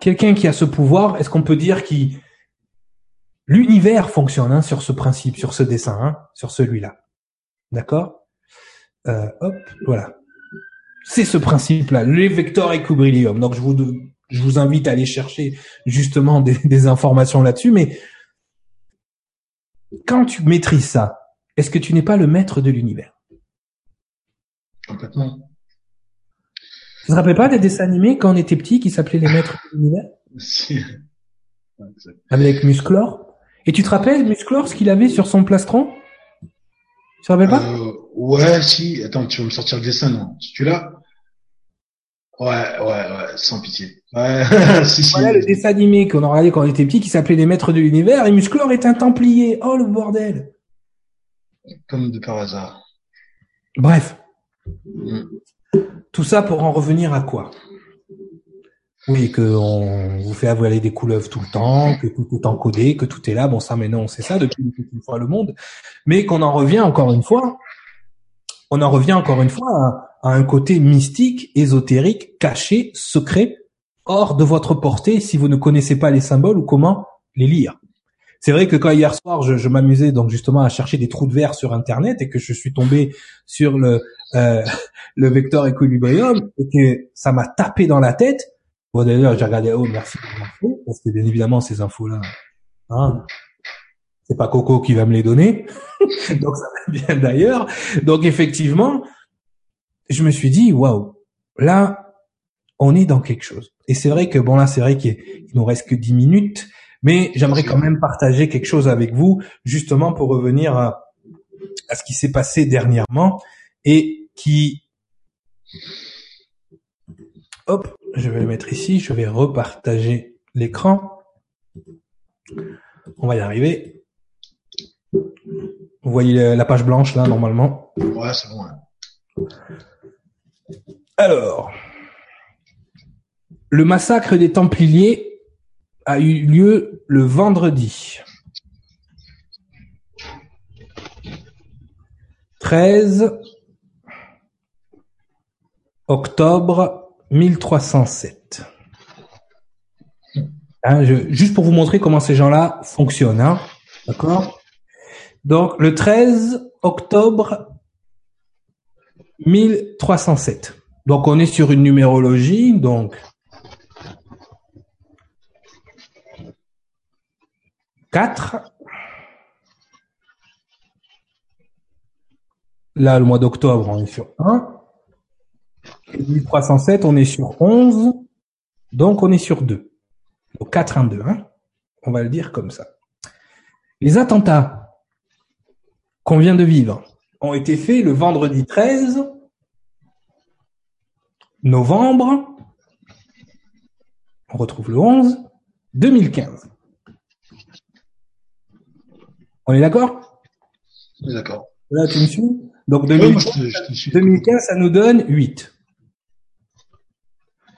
quelqu'un qui a ce pouvoir, est-ce qu'on peut dire qu'il l'univers fonctionne hein, sur ce principe, sur ce dessin, hein, sur celui-là, d'accord? Euh, Hop, voilà c'est ce principe-là, les vecteurs équilibrium. Donc je vous je vous invite à aller chercher justement des, informations là-dessus. Mais quand tu maîtrises ça, est-ce que tu n'es pas le maître de l'univers? Complètement. Tu te rappelles pas des dessins animés quand on était petit qui s'appelaient les maîtres de l'univers? Si. Avec Musclor. Et tu te rappelles Musclor ce qu'il avait sur son plastron? Tu te rappelles pas? Euh, Ouais, si. Attends, tu vas me sortir le dessin, non? Tu l'as? Ouais, ouais, ouais, sans pitié. Ouais, si, si. Voilà le dessin animé qu'on a regardé quand on était petit qui s'appelait Les Maîtres de l'Univers et Musclor est un Templier. Oh le bordel Comme de par hasard. Bref. Mm. Tout ça pour en revenir à quoi? Oui, que on vous fait avaler des couleuvres tout le temps, que tout est encodé, que tout est là. Bon, ça, maintenant, on sait ça depuis une fois le monde. Mais qu'on en revient encore une fois on en revient encore une fois à, un côté mystique, ésotérique, caché, secret, hors de votre portée si vous ne connaissez pas les symboles ou comment les lire. C'est vrai que quand hier soir je, m'amusais donc justement à chercher des trous de verre sur internet et que je suis tombé sur le euh, le vecteur équilibrium et que ça m'a tapé dans la tête. Bon d'ailleurs j'ai regardé oh merci pour l'info parce que bien évidemment ces infos là hein, c'est pas Coco qui va me les donner. Donc ça va bien d'ailleurs. Donc effectivement, je me suis dit waouh, là on est dans quelque chose. Et c'est vrai que bon là c'est vrai qu'il nous reste que dix minutes, mais j'aimerais quand même partager quelque chose avec vous justement pour revenir à ce qui s'est passé dernièrement et qui hop, je vais le mettre ici, je vais repartager l'écran. On va y arriver. Vous voyez la page blanche là normalement? Ouais, c'est bon. Alors, le massacre des Templiers a eu lieu le vendredi 13 octobre 1307. Hein, juste pour vous montrer comment ces gens-là fonctionnent. Hein, D'accord? Donc, le 13 octobre 1307. Donc, on est sur une numérologie. Donc, 4. Là, le mois d'octobre, on est sur 1. 1307, on est sur 11. Donc, on est sur 2. Donc, 4, 1, 2. Hein on va le dire comme ça. Les attentats qu'on vient de vivre ont été faits le vendredi 13 novembre. On retrouve le 11 2015. On est d'accord? D'accord. Là, tu me suis? Donc 2015, ça nous donne 8.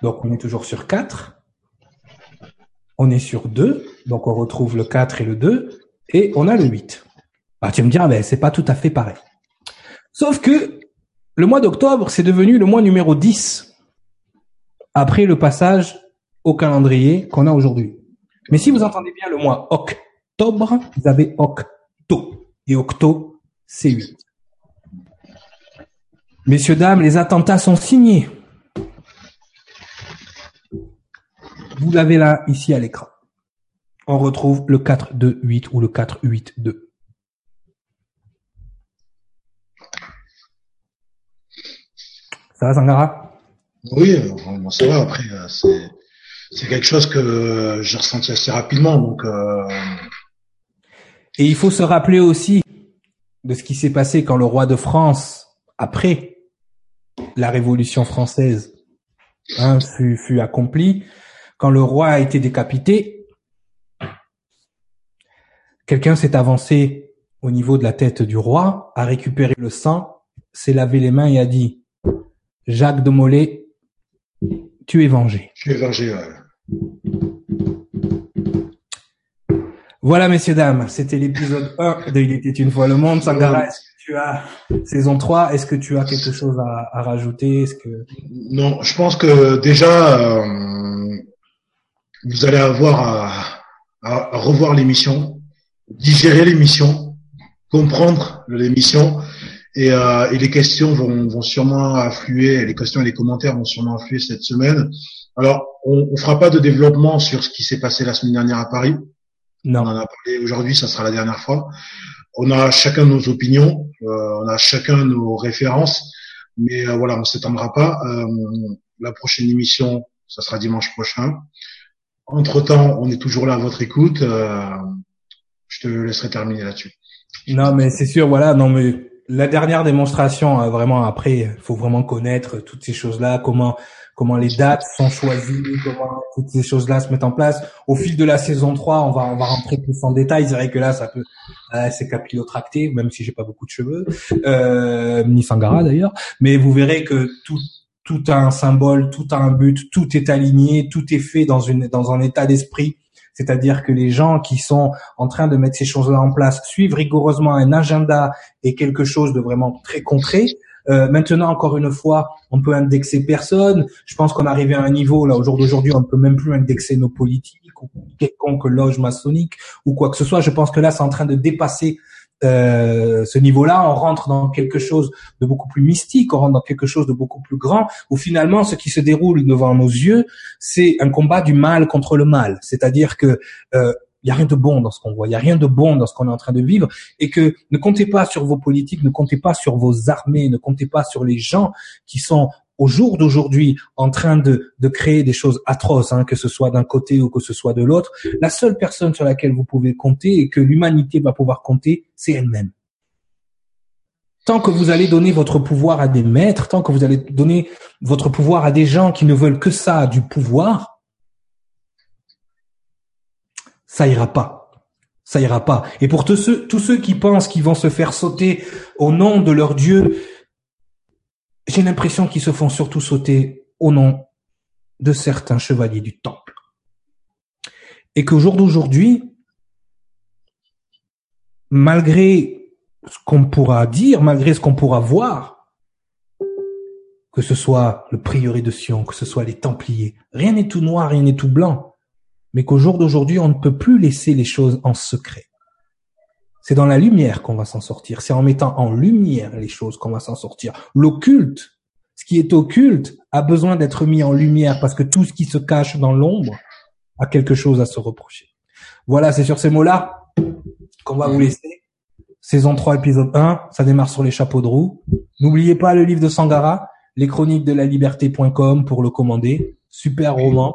Donc on est toujours sur 4. On est sur 2. Donc on retrouve le 4 et le 2. Et on a le 8. Ah, tu me diras, ben, c'est pas tout à fait pareil. Sauf que le mois d'octobre, c'est devenu le mois numéro 10 après le passage au calendrier qu'on a aujourd'hui. Mais si vous entendez bien le mois octobre, vous avez octobre et octo, c'est 8. Messieurs, dames, les attentats sont signés. Vous l'avez là, ici à l'écran. On retrouve le 4-2-8 ou le 4-8-2. Ça va, Sangara? Oui, bon, ça va. Après, euh, c'est, c'est quelque chose que j'ai ressenti assez rapidement. Donc, euh, et il faut se rappeler aussi de ce qui s'est passé quand le roi de France, après la Révolution française, hein, fut, fut accompli, quand le roi a été décapité, quelqu'un s'est avancé au niveau de la tête du roi, a récupéré le sang, s'est lavé les mains et a dit Jacques de Molay, tu es vengé. Tu es vengé, voilà, messieurs, dames, c'était l'épisode 1 de Il était une fois le monde. Sangara, est-ce que tu as saison 3 Est-ce que tu as quelque chose à, à rajouter? Est-ce que Non, je pense que déjà, euh, vous allez avoir à, à revoir l'émission, digérer l'émission, comprendre l'émission, et, euh, et, les questions vont, vont, sûrement affluer, les questions et les commentaires vont sûrement affluer cette semaine. Alors, on ne fera pas de développement sur ce qui s'est passé la semaine dernière à Paris. Non. On en a parlé aujourd'hui, ça sera la dernière fois. On a chacun nos opinions, euh, on a chacun nos références, mais euh, voilà, on s'étendra pas. Euh, la prochaine émission, ça sera dimanche prochain. Entre temps, on est toujours là à votre écoute. Euh, je te laisserai terminer là-dessus. Non, mais c'est sûr, voilà, non mais la dernière démonstration, hein, vraiment après, il faut vraiment connaître toutes ces choses-là, comment comment les dates sont choisies, comment toutes ces choses-là se mettent en place. Au fil de la saison 3, on va on va rentrer plus en détail. C'est vrai que là, ça peut euh, c'est capillotracté, même si j'ai pas beaucoup de cheveux, euh, ni Sangara d'ailleurs. Mais vous verrez que tout tout a un symbole, tout a un but, tout est aligné, tout est fait dans une dans un état d'esprit. C'est-à-dire que les gens qui sont en train de mettre ces choses-là en place suivent rigoureusement un agenda et quelque chose de vraiment très concret. Euh, maintenant, encore une fois, on peut indexer personne. Je pense qu'on est arrivé à un niveau là au jour d'aujourd'hui, on ne peut même plus indexer nos politiques ou quelconque loge maçonnique ou quoi que ce soit. Je pense que là, c'est en train de dépasser euh, ce niveau-là, on rentre dans quelque chose de beaucoup plus mystique, on rentre dans quelque chose de beaucoup plus grand, où finalement ce qui se déroule devant nos yeux, c'est un combat du mal contre le mal. C'est-à-dire que euh, il y a rien de bon dans ce qu'on voit, il y a rien de bon dans ce qu'on est en train de vivre, et que ne comptez pas sur vos politiques, ne comptez pas sur vos armées, ne comptez pas sur les gens qui sont au jour d'aujourd'hui en train de, de créer des choses atroces, hein, que ce soit d'un côté ou que ce soit de l'autre, la seule personne sur laquelle vous pouvez compter et que l'humanité va pouvoir compter, c'est elle-même. Tant que vous allez donner votre pouvoir à des maîtres, tant que vous allez donner votre pouvoir à des gens qui ne veulent que ça, du pouvoir, ça ira pas. Ça ira pas. Et pour tous ceux, tous ceux qui pensent qu'ils vont se faire sauter au nom de leur Dieu, j'ai l'impression qu'ils se font surtout sauter au nom de certains chevaliers du temple. Et qu'au jour d'aujourd'hui, malgré ce qu'on pourra dire, malgré ce qu'on pourra voir, que ce soit le prieuré de Sion, que ce soit les Templiers, rien n'est tout noir, rien n'est tout blanc, mais qu'au jour d'aujourd'hui, on ne peut plus laisser les choses en secret. C'est dans la lumière qu'on va s'en sortir, c'est en mettant en lumière les choses qu'on va s'en sortir. L'occulte, ce qui est occulte, a besoin d'être mis en lumière parce que tout ce qui se cache dans l'ombre a quelque chose à se reprocher. Voilà, c'est sur ces mots-là qu'on va vous laisser. Saison 3, épisode 1, ça démarre sur les chapeaux de roue. N'oubliez pas le livre de Sangara, les chroniques de la liberté.com pour le commander. Super roman.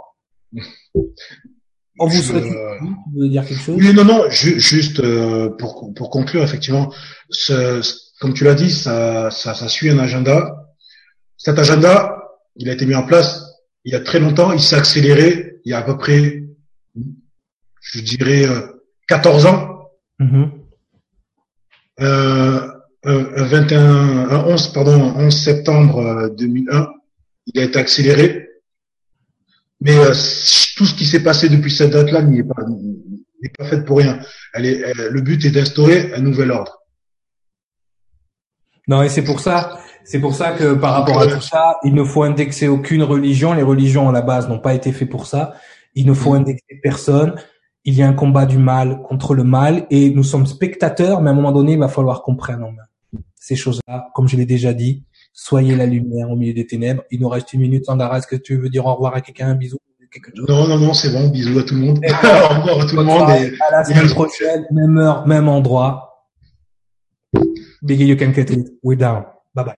On vous souhaite. Euh... dire quelque chose? Oui, non, non, juste euh, pour, pour conclure, effectivement, ce, comme tu l'as dit, ça, ça, ça suit un agenda. Cet agenda, il a été mis en place il y a très longtemps, il s'est accéléré il y a à peu près, je dirais, 14 euh, ans. Mm-hmm. Euh, un, 21, un 11, pardon, 11 septembre 2001, euh, il a été accéléré. Mais euh, tout ce qui s'est passé depuis cette date-là n'est pas, n'est pas fait pour rien. Elle est, le but est d'instaurer un nouvel ordre. Non, et c'est pour ça, c'est pour ça que par rapport à tout ça, il ne faut indexer aucune religion. Les religions à la base n'ont pas été faites pour ça. Il ne faut mm. indexer personne il y a un combat du mal contre le mal et nous sommes spectateurs, mais à un moment donné, il va falloir qu'on prenne en main ces choses-là. Comme je l'ai déjà dit, soyez la lumière au milieu des ténèbres. Il nous reste une minute, Sandara. Est-ce que tu veux dire au revoir à quelqu'un, un bisou Non, non, non, c'est bon. Bisous à tout le monde. au revoir à tout le monde. Et... À la semaine prochaine, même heure, même endroit. Biggie, you can get it. We're down. Bye bye.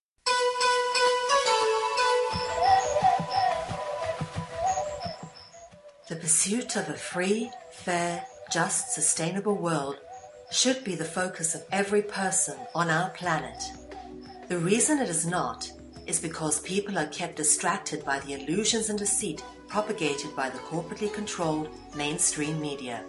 The pursuit of a free fair, just, sustainable world should be the focus of every person on our planet. The reason it is not is because people are kept distracted by the illusions and deceit propagated by the corporately controlled mainstream media.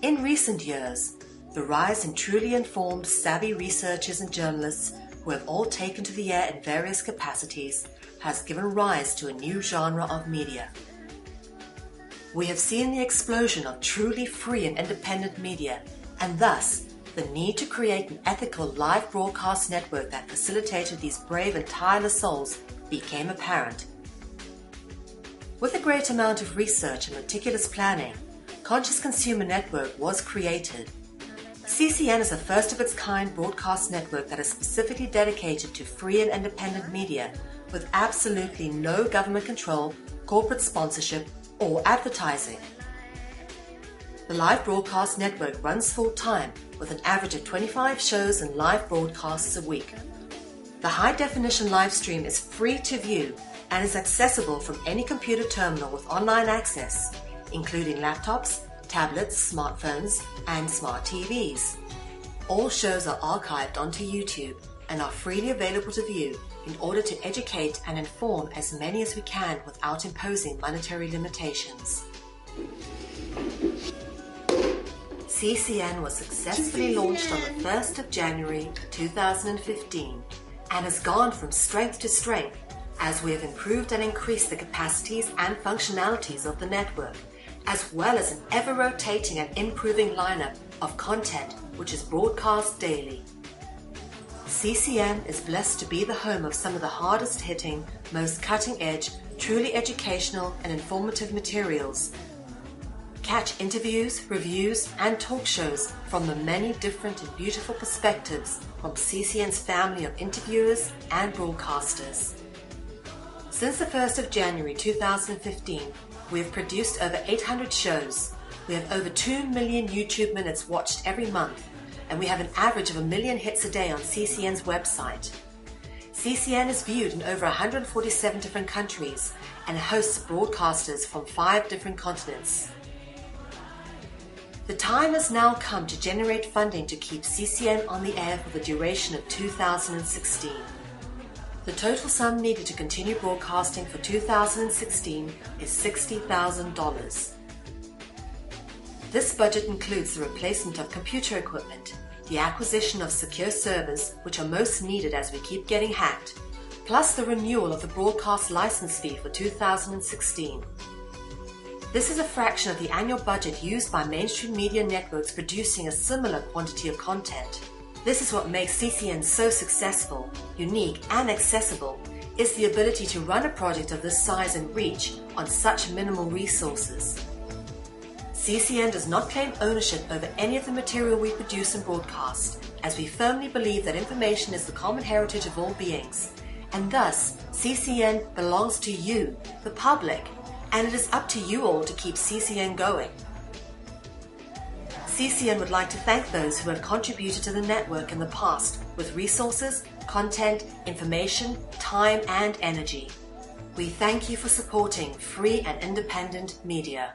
In recent years, the rise in truly informed, savvy researchers and journalists who have all taken to the air in various capacities has given rise to a new genre of media we have seen the explosion of truly free and independent media, and thus the need to create an ethical live broadcast network that facilitated these brave and tireless souls became apparent. With a great amount of research and meticulous planning, Conscious Consumer Network was created. CCN is a first of its kind broadcast network that is specifically dedicated to free and independent media with absolutely no government control, corporate sponsorship, or advertising. The live broadcast network runs full time with an average of 25 shows and live broadcasts a week. The high definition live stream is free to view and is accessible from any computer terminal with online access, including laptops, tablets, smartphones, and smart TVs. All shows are archived onto YouTube and are freely available to view in order to educate and inform as many as we can without imposing monetary limitations. CCN was successfully launched on the 1st of January 2015 and has gone from strength to strength as we have improved and increased the capacities and functionalities of the network, as well as an ever rotating and improving lineup of content which is broadcast daily. CCN is blessed to be the home of some of the hardest hitting, most cutting edge, truly educational and informative materials. Catch interviews, reviews, and talk shows from the many different and beautiful perspectives from CCN's family of interviewers and broadcasters. Since the 1st of January 2015, we have produced over 800 shows. We have over 2 million YouTube minutes watched every month and we have an average of a million hits a day on CCN's website. CCN is viewed in over 147 different countries and hosts broadcasters from five different continents. The time has now come to generate funding to keep CCN on the air for the duration of 2016. The total sum needed to continue broadcasting for 2016 is $60,000. This budget includes the replacement of computer equipment, the acquisition of secure servers, which are most needed as we keep getting hacked, plus the renewal of the broadcast license fee for 2016. This is a fraction of the annual budget used by mainstream media networks producing a similar quantity of content. This is what makes CCN so successful, unique, and accessible is the ability to run a project of this size and reach on such minimal resources. CCN does not claim ownership over any of the material we produce and broadcast, as we firmly believe that information is the common heritage of all beings, and thus CCN belongs to you, the public, and it is up to you all to keep CCN going. CCN would like to thank those who have contributed to the network in the past with resources, content, information, time, and energy. We thank you for supporting free and independent media.